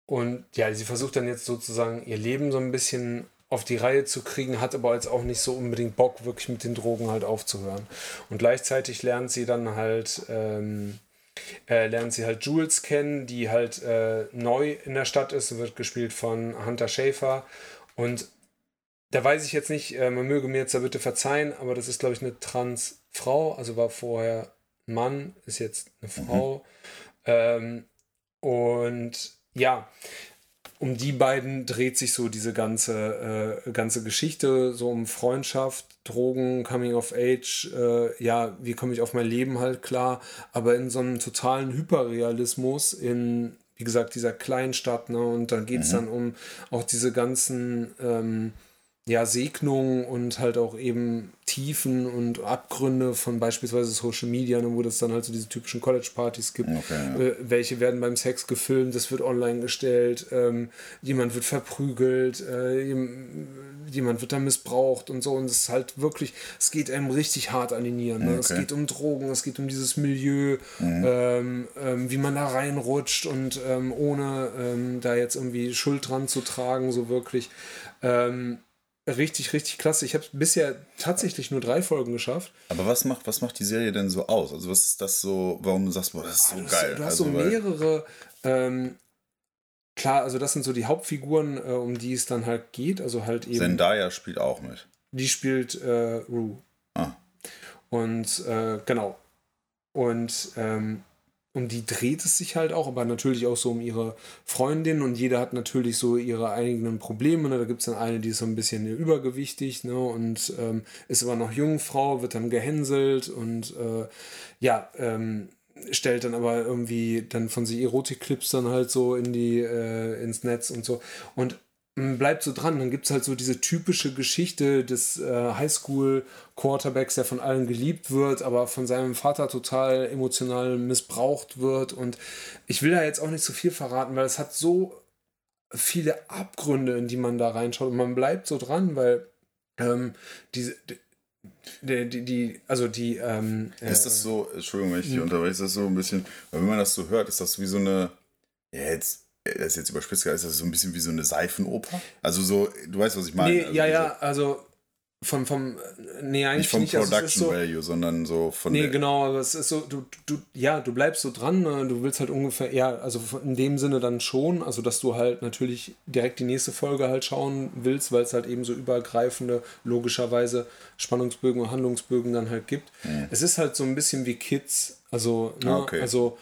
Und ja, sie versucht dann jetzt sozusagen ihr Leben so ein bisschen auf die Reihe zu kriegen, hat aber jetzt auch nicht so unbedingt Bock, wirklich mit den Drogen halt aufzuhören. Und gleichzeitig lernt sie dann halt. Ähm, äh, lernt sie halt Jules kennen, die halt äh, neu in der Stadt ist, wird gespielt von Hunter Schafer. Und da weiß ich jetzt nicht, äh, man möge mir jetzt da bitte verzeihen, aber das ist, glaube ich, eine Transfrau, also war vorher ein Mann, ist jetzt eine mhm. Frau. Mhm. Ähm, und ja, um die beiden dreht sich so diese ganze, äh, ganze Geschichte, so um Freundschaft, Drogen, Coming of Age, äh, ja, wie komme ich auf mein Leben halt klar, aber in so einem totalen Hyperrealismus, in, wie gesagt, dieser Kleinstadt, ne, und dann geht es mhm. dann um auch diese ganzen, ähm, ja, Segnungen und halt auch eben Tiefen und Abgründe von beispielsweise Social Media, ne, wo das dann halt so diese typischen College-Partys gibt. Okay, ja. äh, welche werden beim Sex gefilmt, das wird online gestellt, ähm, jemand wird verprügelt, äh, jemand wird da missbraucht und so. Und es ist halt wirklich, es geht einem richtig hart an die Nieren. Ne? Okay. Es geht um Drogen, es geht um dieses Milieu, mhm. ähm, ähm, wie man da reinrutscht und ähm, ohne ähm, da jetzt irgendwie Schuld dran zu tragen, so wirklich. Ähm, richtig, richtig klasse. Ich habe bisher tatsächlich nur drei Folgen geschafft. Aber was macht, was macht die Serie denn so aus? Also was ist das so, warum sagst du, das ist so oh, geil? Du hast also, so mehrere, ähm, klar, also das sind so die Hauptfiguren, äh, um die es dann halt geht. Also halt eben. Zendaya spielt auch mit. Die spielt äh, Rue. Ah. Und äh, genau. Und ähm, um die dreht es sich halt auch, aber natürlich auch so um ihre Freundin und jeder hat natürlich so ihre eigenen Probleme. Ne? Da gibt es dann eine, die ist so ein bisschen übergewichtig ne? und ähm, ist aber noch Jungfrau, wird dann gehänselt und äh, ja, ähm, stellt dann aber irgendwie dann von sich Erotikclips dann halt so in die, äh, ins Netz und so. Und bleibt so dran. Dann gibt es halt so diese typische Geschichte des äh, Highschool-Quarterbacks, der von allen geliebt wird, aber von seinem Vater total emotional missbraucht wird. Und ich will da jetzt auch nicht so viel verraten, weil es hat so viele Abgründe, in die man da reinschaut. Und man bleibt so dran, weil ähm, diese. Die, die, die, also die. Ähm, ist das so, Entschuldigung, wenn ich dich hm. unterbreche, ist das so ein bisschen, wenn man das so hört, ist das wie so eine, ja, jetzt das ist jetzt überspitzt, ist das so ein bisschen wie so eine Seifenoper? Also so, du weißt, was ich meine. Nee, also ja, ja, also vom, vom, nee, eigentlich nicht vom nicht. Production also so, Value, sondern so von Nee, genau, aber es ist so, du, du, ja, du bleibst so dran, ne? du willst halt ungefähr, ja, also in dem Sinne dann schon, also dass du halt natürlich direkt die nächste Folge halt schauen willst, weil es halt eben so übergreifende, logischerweise Spannungsbögen und Handlungsbögen dann halt gibt. Mhm. Es ist halt so ein bisschen wie Kids, also, ne, okay. also,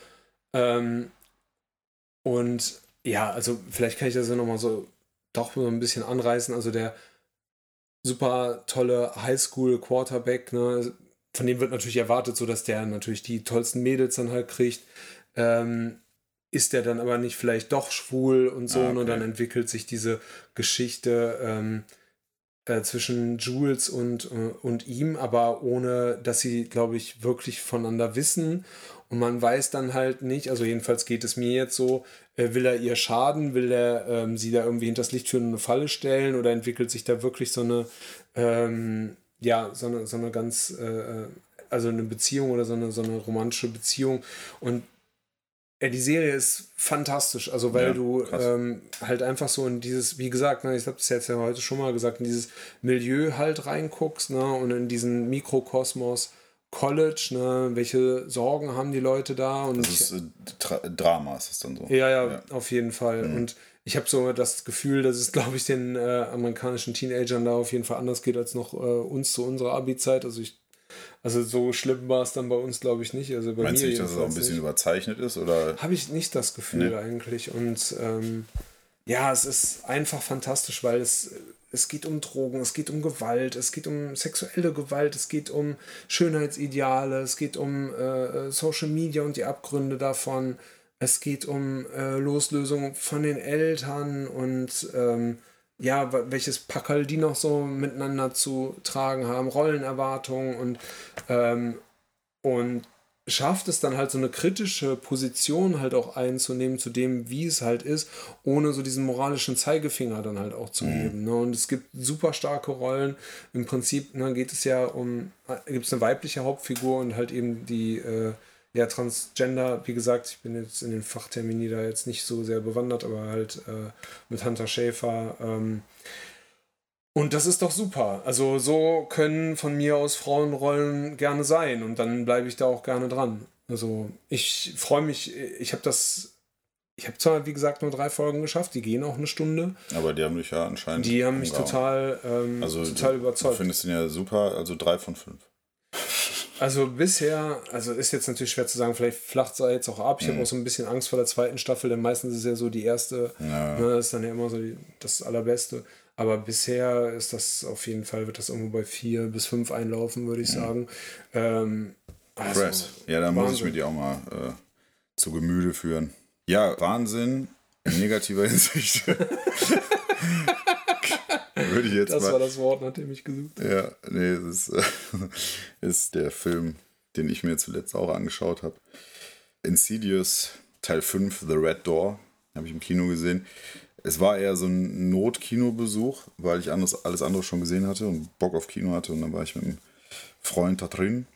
ähm, und ja, also vielleicht kann ich das ja nochmal so doch so ein bisschen anreißen. Also der super tolle Highschool-Quarterback, ne, von dem wird natürlich erwartet, so dass der natürlich die tollsten Mädels dann halt kriegt. Ähm, ist der dann aber nicht vielleicht doch schwul und so, ah, okay. und dann entwickelt sich diese Geschichte ähm, äh, zwischen Jules und, äh, und ihm, aber ohne, dass sie, glaube ich, wirklich voneinander wissen. Und man weiß dann halt nicht, also jedenfalls geht es mir jetzt so, will er ihr schaden, will er ähm, sie da irgendwie hinters Licht führen und eine Falle stellen? Oder entwickelt sich da wirklich so eine, ähm, ja, so eine, so eine ganz, äh, äh also eine Beziehung oder so eine, so eine romantische Beziehung. Und ja, die Serie ist fantastisch, also weil ja, du ähm, halt einfach so in dieses, wie gesagt, ne, ich habe es jetzt ja heute schon mal gesagt, in dieses Milieu halt reinguckst ne, und in diesen Mikrokosmos College, ne? welche Sorgen haben die Leute da? Und das ist äh, Drama, ist es dann so. Ja, ja, ja. auf jeden Fall. Mhm. Und ich habe so das Gefühl, dass es, glaube ich, den äh, amerikanischen Teenagern da auf jeden Fall anders geht als noch äh, uns zu unserer Abi-Zeit. Also ich also so schlimm war es dann bei uns, glaube ich, nicht. Also bei Meinst mir du nicht, dass es auch ein bisschen nicht. überzeichnet ist? Habe ich nicht das Gefühl nee. eigentlich. Und ähm, ja, es ist einfach fantastisch, weil es es geht um Drogen, es geht um Gewalt, es geht um sexuelle Gewalt, es geht um Schönheitsideale, es geht um äh, Social Media und die Abgründe davon, es geht um äh, Loslösung von den Eltern und ähm, ja, welches Packerl die noch so miteinander zu tragen haben, Rollenerwartungen und, ähm, und schafft es dann halt so eine kritische Position halt auch einzunehmen zu dem, wie es halt ist, ohne so diesen moralischen Zeigefinger dann halt auch zu mhm. geben. Ne? Und es gibt super starke Rollen. Im Prinzip ne, geht es ja um, gibt es eine weibliche Hauptfigur und halt eben die äh, ja, Transgender, wie gesagt, ich bin jetzt in den Fachtermini da jetzt nicht so sehr bewandert, aber halt äh, mit Hunter Schäfer. Ähm, und das ist doch super. Also so können von mir aus Frauenrollen gerne sein und dann bleibe ich da auch gerne dran. Also ich freue mich, ich habe das, ich habe zwar wie gesagt nur drei Folgen geschafft, die gehen auch eine Stunde. Aber die haben dich ja anscheinend. Die haben mich total, ähm, also, total überzeugt. Du findest den ja super, also drei von fünf. Also bisher, also ist jetzt natürlich schwer zu sagen, vielleicht flacht es jetzt auch ab. Ich mhm. habe auch so ein bisschen Angst vor der zweiten Staffel, denn meistens ist es ja so die erste, ja. ne, ist dann ja immer so die, das Allerbeste. Aber bisher ist das auf jeden Fall, wird das irgendwo bei vier bis fünf einlaufen, würde ich mhm. sagen. Ähm, also, Press. Ja, da muss ich mir die auch mal äh, zu Gemüte führen. Ja, Wahnsinn in negativer Hinsicht. Würde ich jetzt das mal, war das Wort, nach dem ich gesucht habe. Ja, nee, das ist, äh, ist der Film, den ich mir zuletzt auch angeschaut habe. Insidious Teil 5, The Red Door, habe ich im Kino gesehen. Es war eher so ein Notkinobesuch, weil ich anders, alles andere schon gesehen hatte und Bock auf Kino hatte. Und dann war ich mit einem Freund da drin.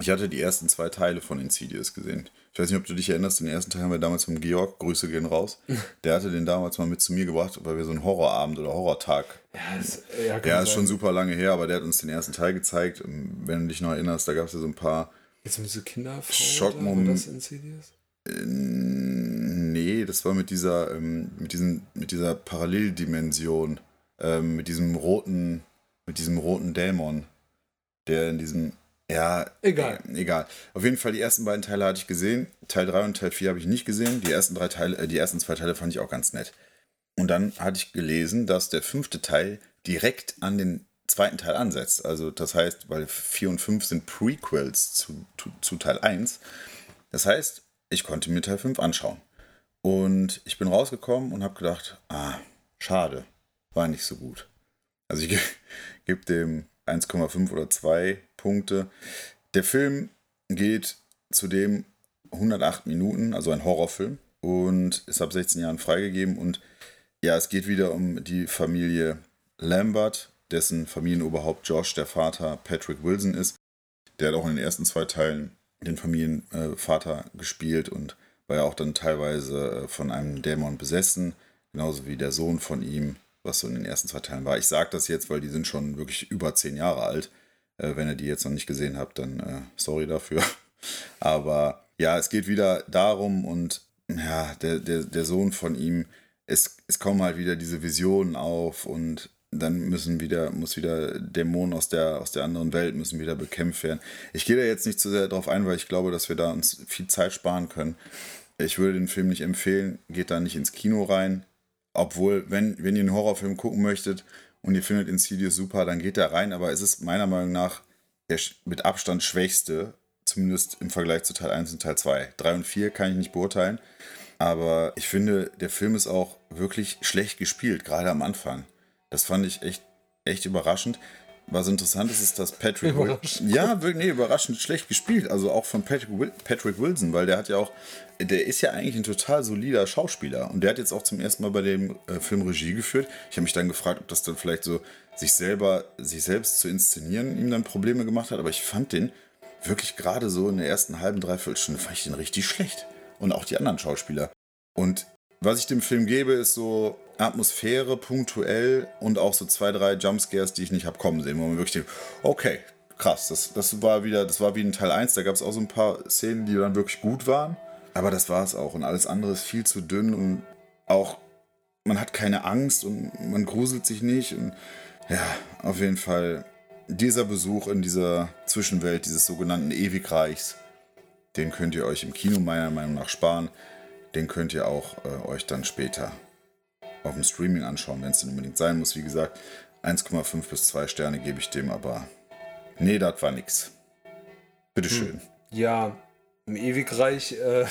Ich hatte die ersten zwei Teile von Insidious gesehen. Ich weiß nicht, ob du dich erinnerst, den ersten Teil haben wir damals mit Georg, Grüße gehen raus. Der hatte den damals mal mit zu mir gebracht, weil wir so einen Horrorabend oder Horrortag. Ja, das, ja, ja ist schon super lange her, aber der hat uns den ersten Teil gezeigt. Wenn du dich noch erinnerst, da gab es ja so ein paar. Jetzt um diese Kinderfrau Schockmomente. Äh, nee, das war mit dieser, ähm, mit diesen, mit dieser Paralleldimension, ähm, mit diesem roten, mit diesem roten Dämon, der in diesem ja, egal. Äh, egal. Auf jeden Fall, die ersten beiden Teile hatte ich gesehen. Teil 3 und Teil 4 habe ich nicht gesehen. Die ersten, drei Teile, äh, die ersten zwei Teile fand ich auch ganz nett. Und dann hatte ich gelesen, dass der fünfte Teil direkt an den zweiten Teil ansetzt. Also das heißt, weil 4 und 5 sind Prequels zu, zu, zu Teil 1. Das heißt, ich konnte mir Teil 5 anschauen. Und ich bin rausgekommen und habe gedacht, ah, schade, war nicht so gut. Also ich gebe dem 1,5 oder 2 Punkte. Der Film geht zudem 108 Minuten, also ein Horrorfilm, und ist ab 16 Jahren freigegeben. Und ja, es geht wieder um die Familie Lambert, dessen Familienoberhaupt Josh, der Vater, Patrick Wilson ist. Der hat auch in den ersten zwei Teilen den Familienvater gespielt und war ja auch dann teilweise äh, von einem Dämon besessen, genauso wie der Sohn von ihm, was so in den ersten zwei Teilen war. Ich sage das jetzt, weil die sind schon wirklich über zehn Jahre alt. Äh, wenn ihr die jetzt noch nicht gesehen habt, dann äh, sorry dafür. Aber ja, es geht wieder darum und ja, der, der, der Sohn von ihm, es, es kommen halt wieder diese Visionen auf und dann müssen wieder, muss wieder Dämonen aus der, aus der anderen Welt müssen wieder bekämpft werden. Ich gehe da jetzt nicht zu sehr drauf ein, weil ich glaube, dass wir da uns viel Zeit sparen können. Ich würde den Film nicht empfehlen, geht da nicht ins Kino rein. Obwohl, wenn, wenn ihr einen Horrorfilm gucken möchtet und ihr findet Insidious super, dann geht da rein. Aber es ist meiner Meinung nach der mit Abstand schwächste, zumindest im Vergleich zu Teil 1 und Teil 2. 3 und 4 kann ich nicht beurteilen. Aber ich finde, der Film ist auch wirklich schlecht gespielt, gerade am Anfang. Das fand ich echt, echt überraschend. Was interessant ist, ist, dass Patrick Wilson. Ja, nee, überraschend schlecht gespielt. Also auch von Patrick, Patrick Wilson, weil der hat ja auch. Der ist ja eigentlich ein total solider Schauspieler. Und der hat jetzt auch zum ersten Mal bei dem äh, Film Regie geführt. Ich habe mich dann gefragt, ob das dann vielleicht so sich selber, sich selbst zu inszenieren, ihm dann Probleme gemacht hat. Aber ich fand den wirklich gerade so in der ersten halben, dreiviertel Stunde, fand ich den richtig schlecht. Und auch die anderen Schauspieler. Und was ich dem Film gebe, ist so Atmosphäre punktuell und auch so zwei, drei Jumpscares, die ich nicht habe kommen sehen, wo man wirklich denkt, okay, krass, das, das war wieder, das war wie in Teil 1, da gab es auch so ein paar Szenen, die dann wirklich gut waren. Aber das war es auch. Und alles andere ist viel zu dünn und auch man hat keine Angst und man gruselt sich nicht. Und ja, auf jeden Fall dieser Besuch in dieser Zwischenwelt dieses sogenannten Ewigreichs, den könnt ihr euch im Kino meiner Meinung nach sparen. Den könnt ihr auch äh, euch dann später auf dem Streaming anschauen, wenn es denn unbedingt sein muss. Wie gesagt, 1,5 bis 2 Sterne gebe ich dem, aber nee, das war nix. Bitteschön. Hm. Ja, im Ewigreich. Äh,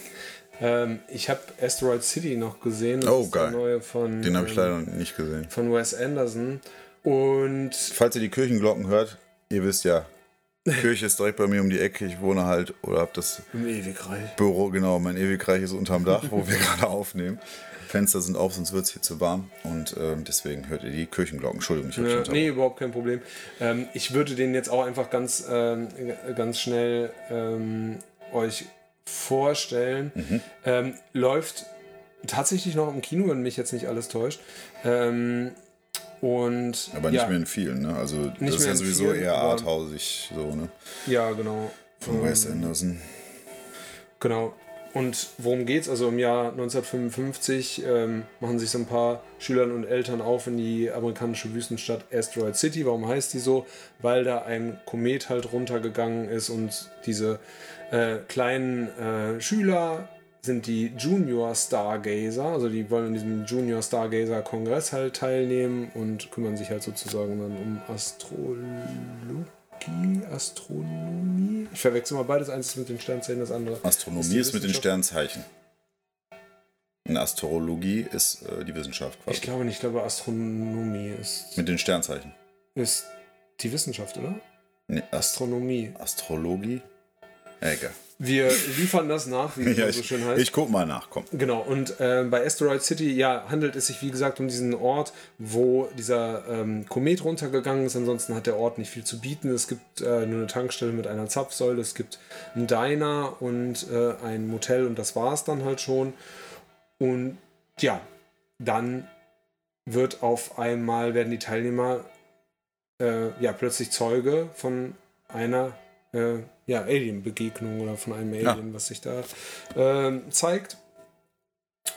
ähm, ich habe Asteroid City noch gesehen. Das oh, geil. Neue von, Den habe ich leider nicht gesehen. Von Wes Anderson. Und. Falls ihr die Kirchenglocken hört, ihr wisst ja, Kirche ist direkt bei mir um die Ecke. Ich wohne halt oder habe das Im Ewigreich. Büro, genau, mein Ewigreich ist unterm Dach, wo wir gerade aufnehmen. Fenster sind auf, sonst wird es hier zu warm. Und ähm, deswegen hört ihr die Kirchenglocken. Entschuldigung, ich habe ja, Nee, überhaupt kein Problem. Ähm, ich würde den jetzt auch einfach ganz, ähm, ganz schnell ähm, euch vorstellen. Mhm. Ähm, läuft tatsächlich noch im Kino, wenn mich jetzt nicht alles täuscht. Ähm, und, aber nicht ja, mehr in vielen, ne? Also das ist ja sowieso vielen, eher arthausig so, ne? Ja, genau. Von Wes Anderson. Genau. Und worum geht's? Also im Jahr 1955 ähm, machen sich so ein paar Schülern und Eltern auf in die amerikanische Wüstenstadt Asteroid City. Warum heißt die so? Weil da ein Komet halt runtergegangen ist und diese äh, kleinen äh, Schüler sind die Junior Stargazer, also die wollen an diesem Junior Stargazer Kongress halt teilnehmen und kümmern sich halt sozusagen dann um Astrologie, Astronomie. Ich verwechsel mal beides, eins ist mit den Sternzeichen, das andere. Astronomie ist, ist mit den Sternzeichen. Und Astrologie ist äh, die Wissenschaft quasi. Ich glaube nicht, ich glaube Astronomie ist. Mit den Sternzeichen. Ist die Wissenschaft, oder? Nee, Astronomie. Astrologie? egal. Wir liefern das nach, wie es ja, so schön heißt. Ich guck mal nach, komm. Genau, und äh, bei Asteroid City ja, handelt es sich, wie gesagt, um diesen Ort, wo dieser ähm, Komet runtergegangen ist. Ansonsten hat der Ort nicht viel zu bieten. Es gibt äh, nur eine Tankstelle mit einer Zapfsäule, es gibt einen Diner und äh, ein Motel und das war es dann halt schon. Und ja, dann wird auf einmal, werden die Teilnehmer äh, ja plötzlich Zeuge von einer äh, ja, Alien-Begegnung oder von einem Alien, ja. was sich da äh, zeigt.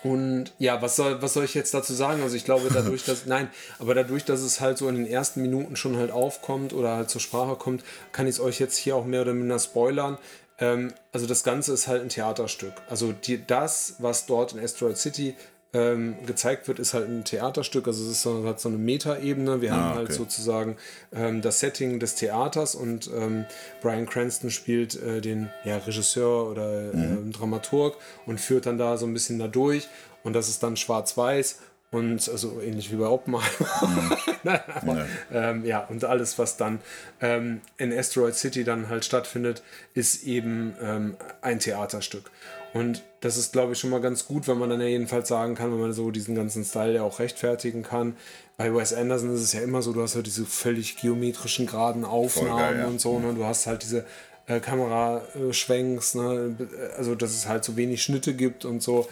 Und ja, was soll, was soll ich jetzt dazu sagen? Also ich glaube dadurch, dass, nein, aber dadurch, dass es halt so in den ersten Minuten schon halt aufkommt oder halt zur Sprache kommt, kann ich es euch jetzt hier auch mehr oder minder spoilern. Ähm, also das Ganze ist halt ein Theaterstück. Also die, das, was dort in Asteroid City ähm, gezeigt wird, ist halt ein Theaterstück. Also es ist so, hat so eine Metaebene. Wir ah, haben halt sozusagen ähm, das Setting des Theaters und ähm, Brian Cranston spielt äh, den ja, Regisseur oder mhm. äh, Dramaturg und führt dann da so ein bisschen da durch. Und das ist dann schwarz-weiß und also ähnlich wie bei Oppenheimer. Mhm. Nein, aber, ja. Ähm, ja. und alles, was dann ähm, in Asteroid City dann halt stattfindet, ist eben ähm, ein Theaterstück. Und das ist, glaube ich, schon mal ganz gut, wenn man dann ja jedenfalls sagen kann, wenn man so diesen ganzen Style ja auch rechtfertigen kann. Bei Wes Anderson ist es ja immer so, du hast halt diese völlig geometrischen, geraden Aufnahmen geil, ja. und so, ne? Du hast halt diese äh, Kameraschwenks, ne? also dass es halt so wenig Schnitte gibt und so.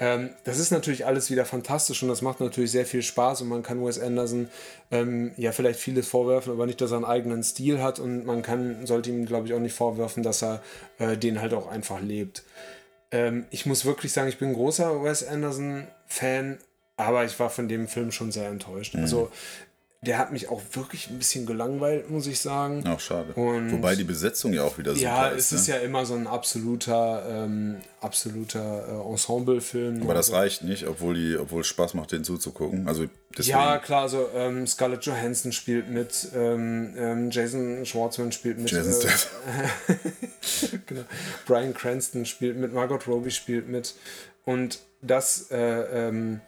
Ähm, das ist natürlich alles wieder fantastisch und das macht natürlich sehr viel Spaß und man kann Wes Anderson ähm, ja vielleicht vieles vorwerfen, aber nicht, dass er einen eigenen Stil hat und man kann, sollte ihm, glaube ich, auch nicht vorwerfen, dass er äh, den halt auch einfach lebt. Ähm, ich muss wirklich sagen, ich bin ein großer Wes Anderson-Fan, aber ich war von dem Film schon sehr enttäuscht. Mhm. Also der hat mich auch wirklich ein bisschen gelangweilt, muss ich sagen. Auch schade. Und Wobei die Besetzung ja auch wieder super ja, ist. Ja, es ist ne? ja immer so ein absoluter, ähm, absoluter äh, Ensemble-Film. Aber das reicht nicht, obwohl die, obwohl es Spaß macht, den zuzugucken. Also deswegen. Ja, klar, also ähm, Scarlett Johansson spielt mit, ähm, ähm Jason Schwartzman spielt mit. Jason äh, genau. Brian Cranston spielt mit, Margot Robbie spielt mit. Und das äh, ähm,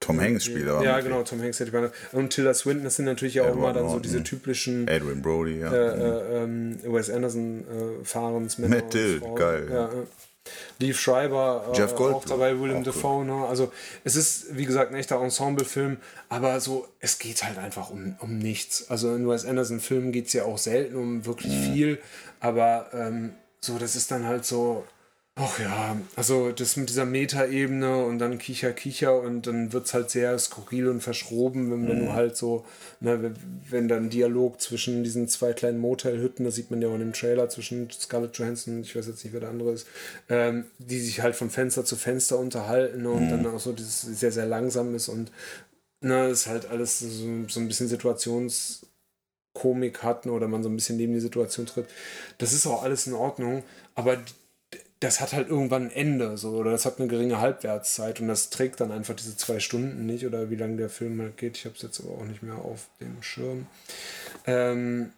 Tom Hanks spielt aber. Ja, genau, Tom Hanks hätte ich Und Tilda Swinton, das sind natürlich auch immer dann so diese typischen. Adrian Brody, ja. Äh, äh, ähm, Wes Anderson äh, Fahrens Matt Dill, geil. Ja, ja. Leaf Schreiber, äh, Jeff Gold, auch dabei, William Dafoe. Ne? Also es ist, wie gesagt, ein echter Ensemble-Film, aber so, es geht halt einfach um, um nichts. Also in Wes Anderson-Filmen geht es ja auch selten um wirklich mhm. viel, aber ähm, so, das ist dann halt so, Ach ja, also das mit dieser Metaebene und dann Kicher, Kicher und dann wird es halt sehr skurril und verschroben, wenn, wenn mhm. du halt so, ne, wenn dann Dialog zwischen diesen zwei kleinen Motelhütten, das sieht man ja auch in dem Trailer zwischen Scarlett Johansson und ich weiß jetzt nicht, wer der andere ist, ähm, die sich halt von Fenster zu Fenster unterhalten und mhm. dann auch so dieses sehr, sehr langsam ist und ne, ist halt alles so, so ein bisschen Situationskomik hatten oder man so ein bisschen neben die Situation tritt. Das ist auch alles in Ordnung, aber das hat halt irgendwann ein Ende, so, oder das hat eine geringe Halbwertszeit und das trägt dann einfach diese zwei Stunden nicht, oder wie lange der Film halt geht. Ich habe es jetzt aber auch nicht mehr auf dem Schirm. Ähm,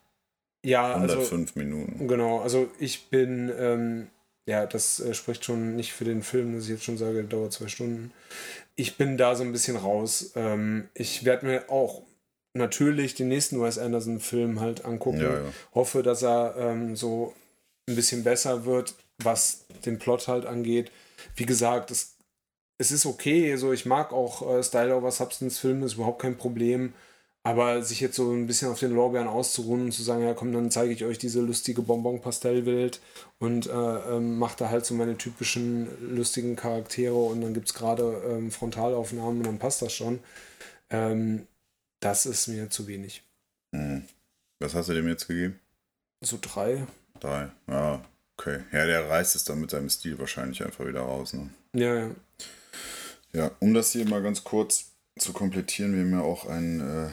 ja, 105 also, Minuten. Genau, also ich bin, ähm, ja, das äh, spricht schon nicht für den Film, dass ich jetzt schon sage, dauert zwei Stunden. Ich bin da so ein bisschen raus. Ähm, ich werde mir auch natürlich den nächsten Wes Anderson-Film halt angucken. Ja, ja. Hoffe, dass er ähm, so ein bisschen besser wird was den Plot halt angeht. Wie gesagt, es, es ist okay, so ich mag auch äh, Style over Substance Filme, ist überhaupt kein Problem. Aber sich jetzt so ein bisschen auf den Lorbeeren auszuruhen und zu sagen, ja komm, dann zeige ich euch diese lustige Bonbon-Pastellwelt und äh, ähm, mache da halt so meine typischen lustigen Charaktere und dann gibt es gerade ähm, Frontalaufnahmen und dann passt das schon. Ähm, das ist mir zu wenig. Hm. Was hast du dem jetzt gegeben? So drei. Drei, ja Okay. Ja, der reißt es dann mit seinem Stil wahrscheinlich einfach wieder raus. Ne? Ja, ja. Ja, um das hier mal ganz kurz zu komplettieren, wir haben ja auch einen äh,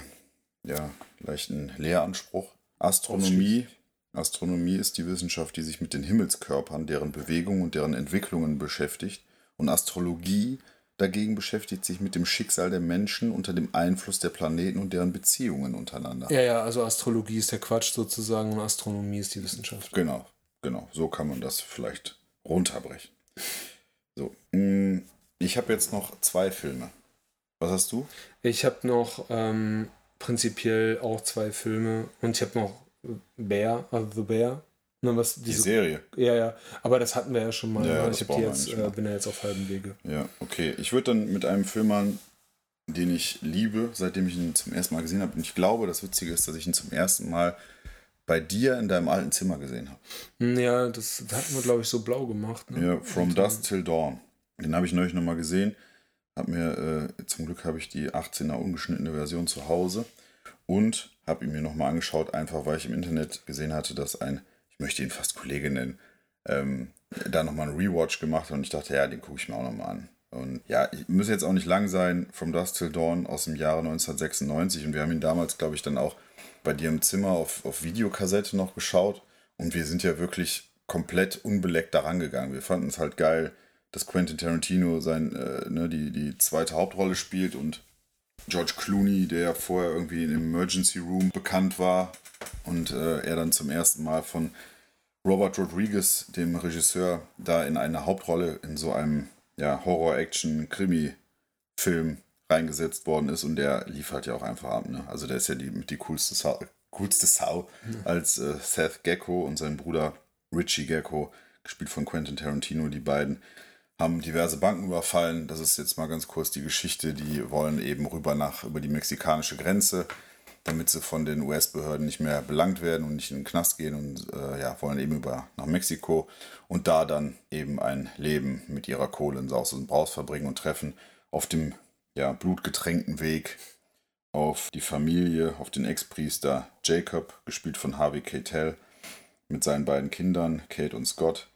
ja, leichten Lehranspruch. Astronomie. Astronomie ist die Wissenschaft, die sich mit den Himmelskörpern, deren Bewegung und deren Entwicklungen beschäftigt. Und Astrologie dagegen beschäftigt sich mit dem Schicksal der Menschen unter dem Einfluss der Planeten und deren Beziehungen untereinander. Ja, ja, also Astrologie ist der Quatsch sozusagen und Astronomie ist die Wissenschaft. Genau, genau. So kann man das vielleicht runterbrechen. So, mm, ich habe jetzt noch zwei Filme. Was hast du? Ich habe noch ähm, prinzipiell auch zwei Filme und ich habe noch Bear, also The Bear. Ne, was Die diese, Serie. ja, ja, aber das hatten wir ja schon mal. Ja, ne? ich die jetzt, äh, bin ja jetzt auf halbem Wege. Ja, okay. Ich würde dann mit einem Film an, den ich liebe, seitdem ich ihn zum ersten Mal gesehen habe. Und ich glaube, das Witzige ist, dass ich ihn zum ersten Mal bei dir in deinem alten Zimmer gesehen habe. Ja, das hatten wir, glaube ich, so blau gemacht. Ne? Ja, From Dusk Till Dawn. Den habe ich neulich nochmal gesehen. Hab mir, äh, zum Glück habe ich die 18er ungeschnittene Version zu Hause und habe ihn mir nochmal angeschaut, einfach weil ich im Internet gesehen hatte, dass ein, ich möchte ihn fast Kollege nennen, ähm, da nochmal einen Rewatch gemacht hat und ich dachte, ja, den gucke ich mir auch nochmal an. Und ja, ich muss jetzt auch nicht lang sein, From Dusk Till Dawn aus dem Jahre 1996 und wir haben ihn damals, glaube ich, dann auch bei dir im Zimmer auf, auf Videokassette noch geschaut und wir sind ja wirklich komplett unbeleckt daran gegangen. Wir fanden es halt geil, dass Quentin Tarantino sein, äh, ne, die, die zweite Hauptrolle spielt und George Clooney, der vorher irgendwie im Emergency Room bekannt war und äh, er dann zum ersten Mal von Robert Rodriguez, dem Regisseur, da in eine Hauptrolle in so einem ja, Horror-Action-Krimi-Film reingesetzt worden ist und der liefert ja auch einfach ab. Ne? Also der ist ja die, die coolste Sau, coolste Sau als äh, Seth Gecko und sein Bruder Richie Gecko, gespielt von Quentin Tarantino, die beiden haben diverse Banken überfallen. Das ist jetzt mal ganz kurz die Geschichte. Die wollen eben rüber nach über die mexikanische Grenze, damit sie von den US-Behörden nicht mehr belangt werden und nicht in den Knast gehen und äh, ja, wollen eben über nach Mexiko und da dann eben ein Leben mit ihrer Kohle in Saus und Braus verbringen und treffen auf dem ja, blutgetränkten Weg auf die Familie, auf den Ex-Priester Jacob, gespielt von Harvey Keitel, mit seinen beiden Kindern, Kate und Scott,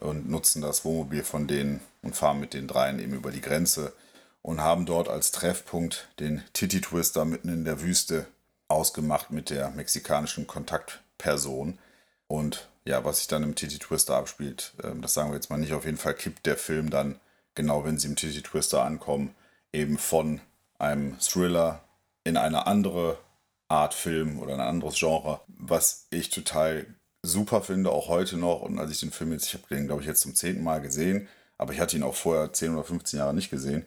und nutzen das Wohnmobil von denen und fahren mit den dreien eben über die Grenze und haben dort als Treffpunkt den Titty Twister mitten in der Wüste ausgemacht mit der mexikanischen Kontaktperson. Und ja, was sich dann im Titty Twister abspielt, ähm, das sagen wir jetzt mal nicht. Auf jeden Fall kippt der Film dann, genau wenn sie im Titty Twister ankommen, eben von einem Thriller in eine andere Art Film oder ein anderes Genre, was ich total super finde, auch heute noch. Und als ich den Film jetzt, ich habe den, glaube ich, jetzt zum zehnten Mal gesehen, aber ich hatte ihn auch vorher 10 oder 15 Jahre nicht gesehen.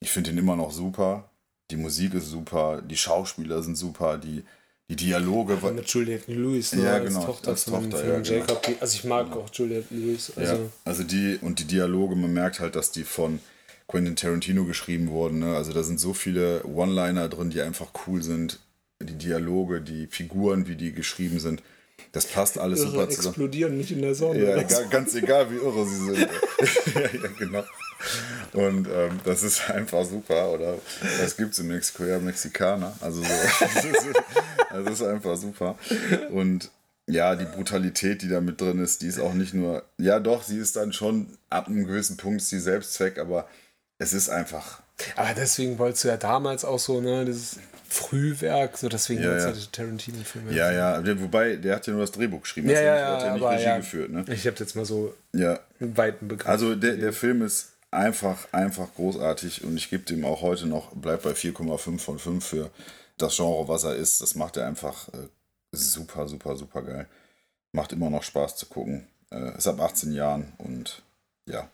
Ich finde ihn immer noch super. Die Musik ist super, die Schauspieler sind super, die, die Dialoge. Mit Juliette Lewis, ne, Ja, als genau, Tochter als Tochter, von ja, genau. Jacob. Also ich mag auch Juliette Lewis. Also, ja, also die und die Dialoge, man merkt halt, dass die von Quentin Tarantino geschrieben wurden. Ne? Also da sind so viele One-Liner drin, die einfach cool sind. Die Dialoge, die Figuren, wie die geschrieben sind. Das passt alles Irre super zusammen. explodieren nicht in der Sonne. Ja, Das- egal, ganz egal, wie irre sie sind. ja, ja, genau. Und ähm, das ist einfach super. Oder was gibt es in Mexiko? Ja, Mexikaner. Also, so, das, ist, das ist einfach super. Und ja, die Brutalität, die da mit drin ist, die ist auch nicht nur, ja doch, sie ist dann schon ab einem gewissen Punkt die Selbstzweck, aber es ist einfach, Aber deswegen wolltest du ja damals auch so, ne, dieses Frühwerk, so deswegen Ja, ja. die Tarantino-Filme. ja, ja, wobei, der hat ja nur das Drehbuch geschrieben. Ja, ja, der hat ja, ja nicht Regie ja. geführt, ne? Ich habe jetzt mal so Ja, einen weiten Begriff. Also der, der Film ist einfach, einfach großartig und ich gebe dem auch heute noch, bleibt bei 4,5 von 5 für das Genre, was er ist. Das macht er einfach äh, super, super, super geil. Macht immer noch Spaß zu gucken. Äh, ist ab 18 Jahren und ja,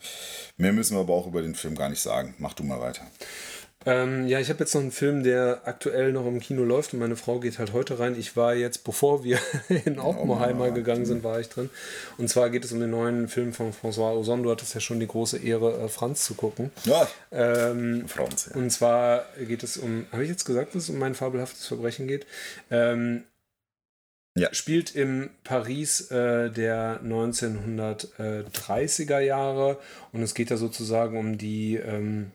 mehr müssen wir aber auch über den Film gar nicht sagen. Mach du mal weiter. Ähm, ja, ich habe jetzt noch einen Film, der aktuell noch im Kino läuft und meine Frau geht halt heute rein. Ich war jetzt, bevor wir in Oppenheimer gegangen sind, war ich drin. Und zwar geht es um den neuen Film von François Ozon. Du hattest ja schon die große Ehre, äh, Franz zu gucken. Ja, Ähm, Franz, ja. Und zwar geht es um, habe ich jetzt gesagt, dass es um mein fabelhaftes Verbrechen geht? Ähm, Ja. Spielt im Paris äh, der 1930er Jahre und es geht da sozusagen um die ähm,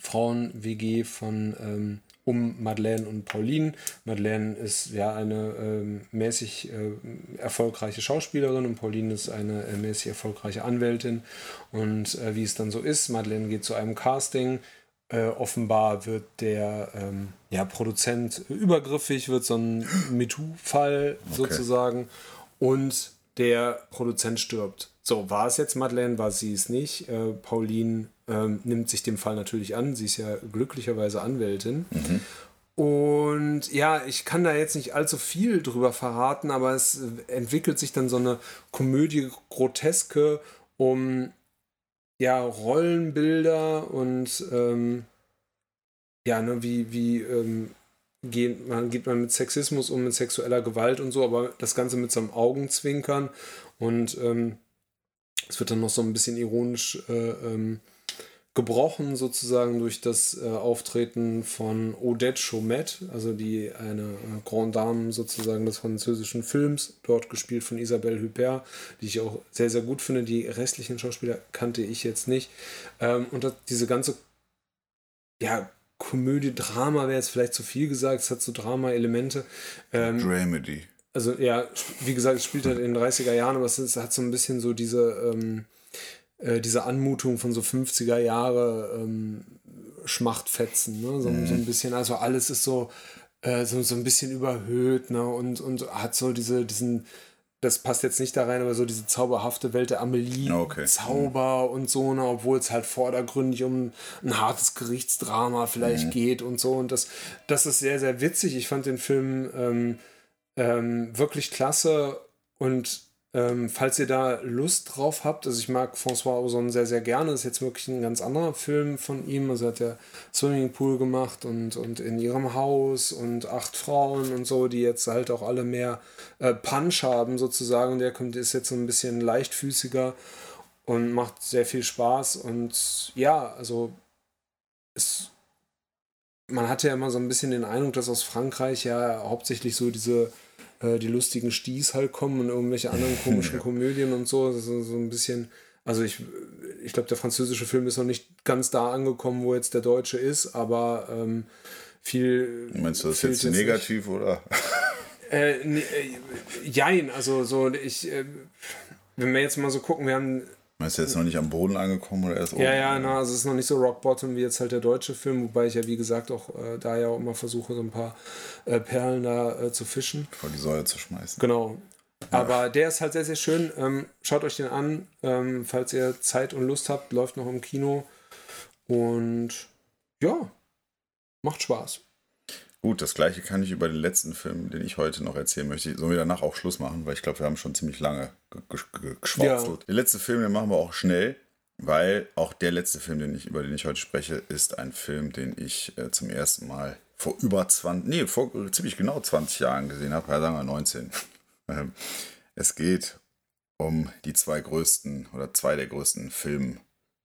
Frauen-WG von ähm, um Madeleine und Pauline. Madeleine ist ja eine ähm, mäßig äh, erfolgreiche Schauspielerin und Pauline ist eine äh, mäßig erfolgreiche Anwältin. Und äh, wie es dann so ist, Madeleine geht zu einem Casting. Äh, offenbar wird der ähm, ja, Produzent übergriffig, wird so ein MeToo-Fall okay. sozusagen. Und der Produzent stirbt. So, war es jetzt Madeleine, war sie es nicht. Äh, Pauline ähm, nimmt sich dem Fall natürlich an. Sie ist ja glücklicherweise Anwältin. Mhm. Und ja, ich kann da jetzt nicht allzu viel drüber verraten, aber es entwickelt sich dann so eine Komödie groteske um ja, Rollenbilder und ähm, ja, ne, wie, wie ähm, geht, man, geht man mit Sexismus um, mit sexueller Gewalt und so, aber das Ganze mit so einem Augenzwinkern und ähm, es wird dann noch so ein bisschen ironisch äh, ähm, gebrochen sozusagen durch das äh, Auftreten von Odette Chaumet, also die eine äh, Grande Dame sozusagen des französischen Films, dort gespielt von Isabelle Huppert, die ich auch sehr, sehr gut finde. Die restlichen Schauspieler kannte ich jetzt nicht. Ähm, und das, diese ganze ja, Komödie, Drama wäre jetzt vielleicht zu viel gesagt, es hat so Drama-Elemente. Ähm, Dramedy. Also ja, wie gesagt, es spielt halt in den 30er Jahren, aber es, ist, hat so ein bisschen so diese ähm, äh, diese Anmutung von so 50er Jahre ähm, Schmachtfetzen, ne? so, mhm. so, ein bisschen, also alles ist so, äh, so, so ein bisschen überhöht, ne? Und, und hat so diese, diesen, das passt jetzt nicht da rein, aber so diese zauberhafte Welt der Amelie, okay. Zauber mhm. und so, ne, obwohl es halt vordergründig um ein hartes Gerichtsdrama vielleicht mhm. geht und so. Und das, das ist sehr, sehr witzig. Ich fand den Film ähm, ähm, wirklich klasse und ähm, falls ihr da Lust drauf habt, also ich mag François Ozon sehr, sehr gerne. Das ist jetzt wirklich ein ganz anderer Film von ihm. Also er hat ja Swimmingpool gemacht und, und in ihrem Haus und acht Frauen und so, die jetzt halt auch alle mehr äh, Punch haben sozusagen. Der kommt, ist jetzt so ein bisschen leichtfüßiger und macht sehr viel Spaß. Und ja, also es, man hatte ja immer so ein bisschen den Eindruck, dass aus Frankreich ja hauptsächlich so diese äh, die lustigen Sties halt kommen und irgendwelche anderen komischen Komödien und so. Das ist so ein bisschen, also ich, ich glaube, der französische Film ist noch nicht ganz da angekommen, wo jetzt der deutsche ist, aber ähm, viel. Meinst du das jetzt negativ nicht. oder? Äh, ne, äh, jein, also so, ich, äh, wenn wir jetzt mal so gucken, wir haben Meinst du jetzt noch nicht am Boden angekommen oder erst oben? Ja, ja, na, also es ist noch nicht so Rock Bottom wie jetzt halt der deutsche Film, wobei ich ja wie gesagt auch äh, da ja auch immer versuche, so ein paar äh, Perlen da äh, zu fischen. Vor die Säule zu schmeißen. Genau. Ja. Aber der ist halt sehr, sehr schön. Ähm, schaut euch den an, ähm, falls ihr Zeit und Lust habt, läuft noch im Kino. Und ja, macht Spaß. Gut, das gleiche kann ich über den letzten Film, den ich heute noch erzählen möchte. Sollen wir danach auch Schluss machen, weil ich glaube, wir haben schon ziemlich lange geschwarzelt. Ja. Der letzte Film, den machen wir auch schnell, weil auch der letzte Film, den ich, über den ich heute spreche, ist ein Film, den ich äh, zum ersten Mal vor über 20, nee, vor ziemlich genau 20 Jahren gesehen habe, ja, sagen wir 19. Ähm, es geht um die zwei größten oder zwei der größten Filme,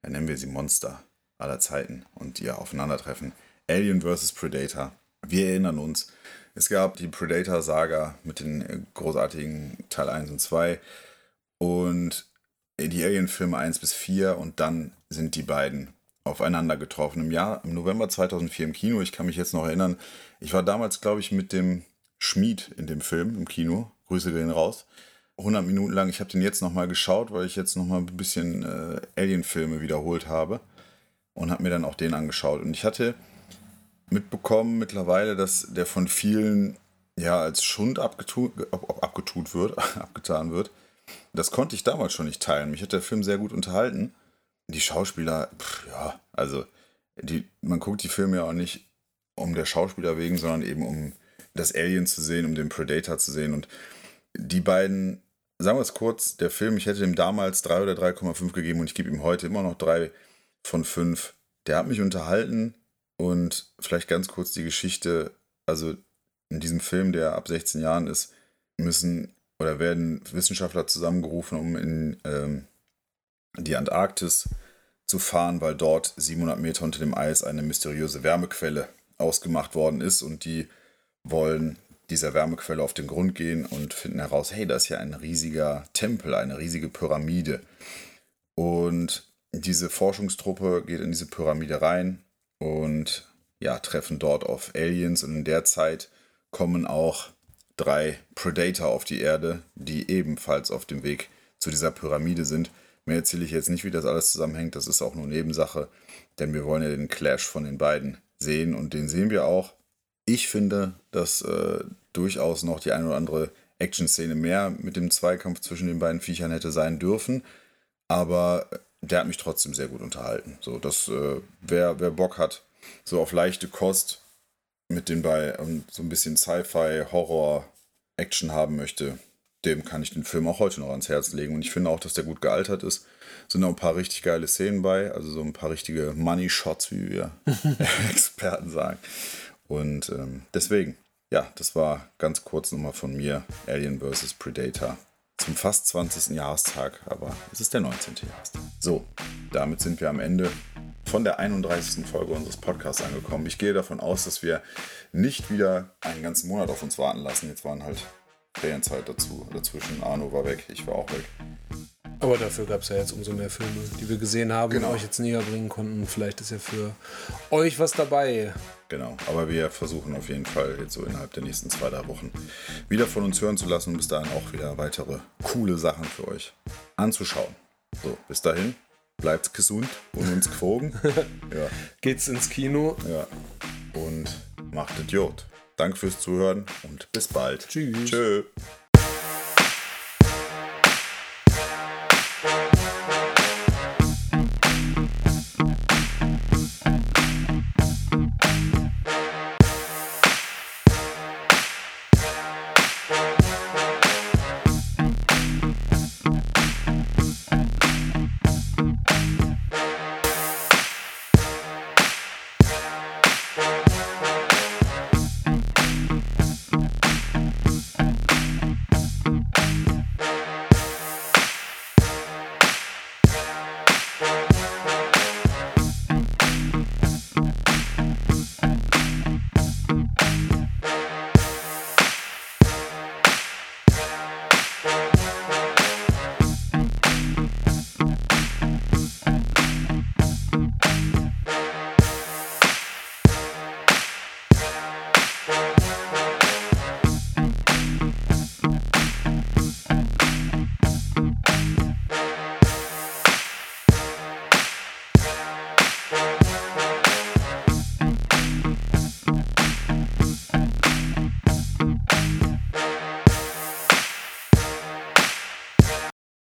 ja, nennen wir sie Monster aller Zeiten und die aufeinandertreffen. Alien vs. Predator wir erinnern uns, es gab die Predator-Saga mit den großartigen Teil 1 und 2 und die Alien-Filme 1 bis 4 und dann sind die beiden aufeinander getroffen. Im Jahr, im November 2004 im Kino, ich kann mich jetzt noch erinnern, ich war damals, glaube ich, mit dem Schmied in dem Film im Kino. Grüße gehen raus. 100 Minuten lang. Ich habe den jetzt nochmal geschaut, weil ich jetzt nochmal ein bisschen äh, Alien-Filme wiederholt habe und habe mir dann auch den angeschaut. Und ich hatte mitbekommen mittlerweile, dass der von vielen ja als Schund abgetut, abgetut wird, abgetan wird. Das konnte ich damals schon nicht teilen. Mich hat der Film sehr gut unterhalten. Die Schauspieler, pff, ja, also die, man guckt die Filme ja auch nicht um der Schauspieler wegen, sondern eben um das Alien zu sehen, um den Predator zu sehen. Und die beiden, sagen wir es kurz, der Film, ich hätte dem damals 3 oder 3,5 gegeben und ich gebe ihm heute immer noch 3 von 5. Der hat mich unterhalten, und vielleicht ganz kurz die Geschichte. Also in diesem Film, der ab 16 Jahren ist, müssen oder werden Wissenschaftler zusammengerufen, um in ähm, die Antarktis zu fahren, weil dort 700 Meter unter dem Eis eine mysteriöse Wärmequelle ausgemacht worden ist und die wollen dieser Wärmequelle auf den Grund gehen und finden heraus, hey, da ist ja ein riesiger Tempel, eine riesige Pyramide. Und diese Forschungstruppe geht in diese Pyramide rein und ja, treffen dort auf Aliens und in der Zeit kommen auch drei Predator auf die Erde, die ebenfalls auf dem Weg zu dieser Pyramide sind. Mehr erzähle ich jetzt nicht, wie das alles zusammenhängt, das ist auch nur Nebensache, denn wir wollen ja den Clash von den beiden sehen und den sehen wir auch. Ich finde, dass äh, durchaus noch die eine oder andere Action-Szene mehr mit dem Zweikampf zwischen den beiden Viechern hätte sein dürfen, aber der hat mich trotzdem sehr gut unterhalten. So, dass äh, wer, wer Bock hat, so auf leichte Kost mit den bei und so ein bisschen Sci-Fi, Horror, Action haben möchte, dem kann ich den Film auch heute noch ans Herz legen. Und ich finde auch, dass der gut gealtert ist. Sind auch ein paar richtig geile Szenen bei, also so ein paar richtige Money-Shots, wie wir Experten sagen. Und ähm, deswegen, ja, das war ganz kurz nochmal von mir: Alien vs. Predator. Zum fast 20. Jahrestag, aber es ist der 19. Jahrestag. So, damit sind wir am Ende von der 31. Folge unseres Podcasts angekommen. Ich gehe davon aus, dass wir nicht wieder einen ganzen Monat auf uns warten lassen. Jetzt waren halt Ferienzeit dazu. Dazwischen Arno war weg, ich war auch weg. Aber dafür gab es ja jetzt umso mehr Filme, die wir gesehen haben Genau. und euch jetzt näher bringen konnten. Vielleicht ist ja für euch was dabei. Genau, aber wir versuchen auf jeden Fall jetzt so innerhalb der nächsten zwei, drei Wochen wieder von uns hören zu lassen und bis dahin auch wieder weitere coole Sachen für euch anzuschauen. So, bis dahin, bleibt gesund und uns gewogen. ja, Geht's ins Kino. ja. Und macht Idiot. Danke fürs Zuhören und bis bald. Tschüss. Tschö.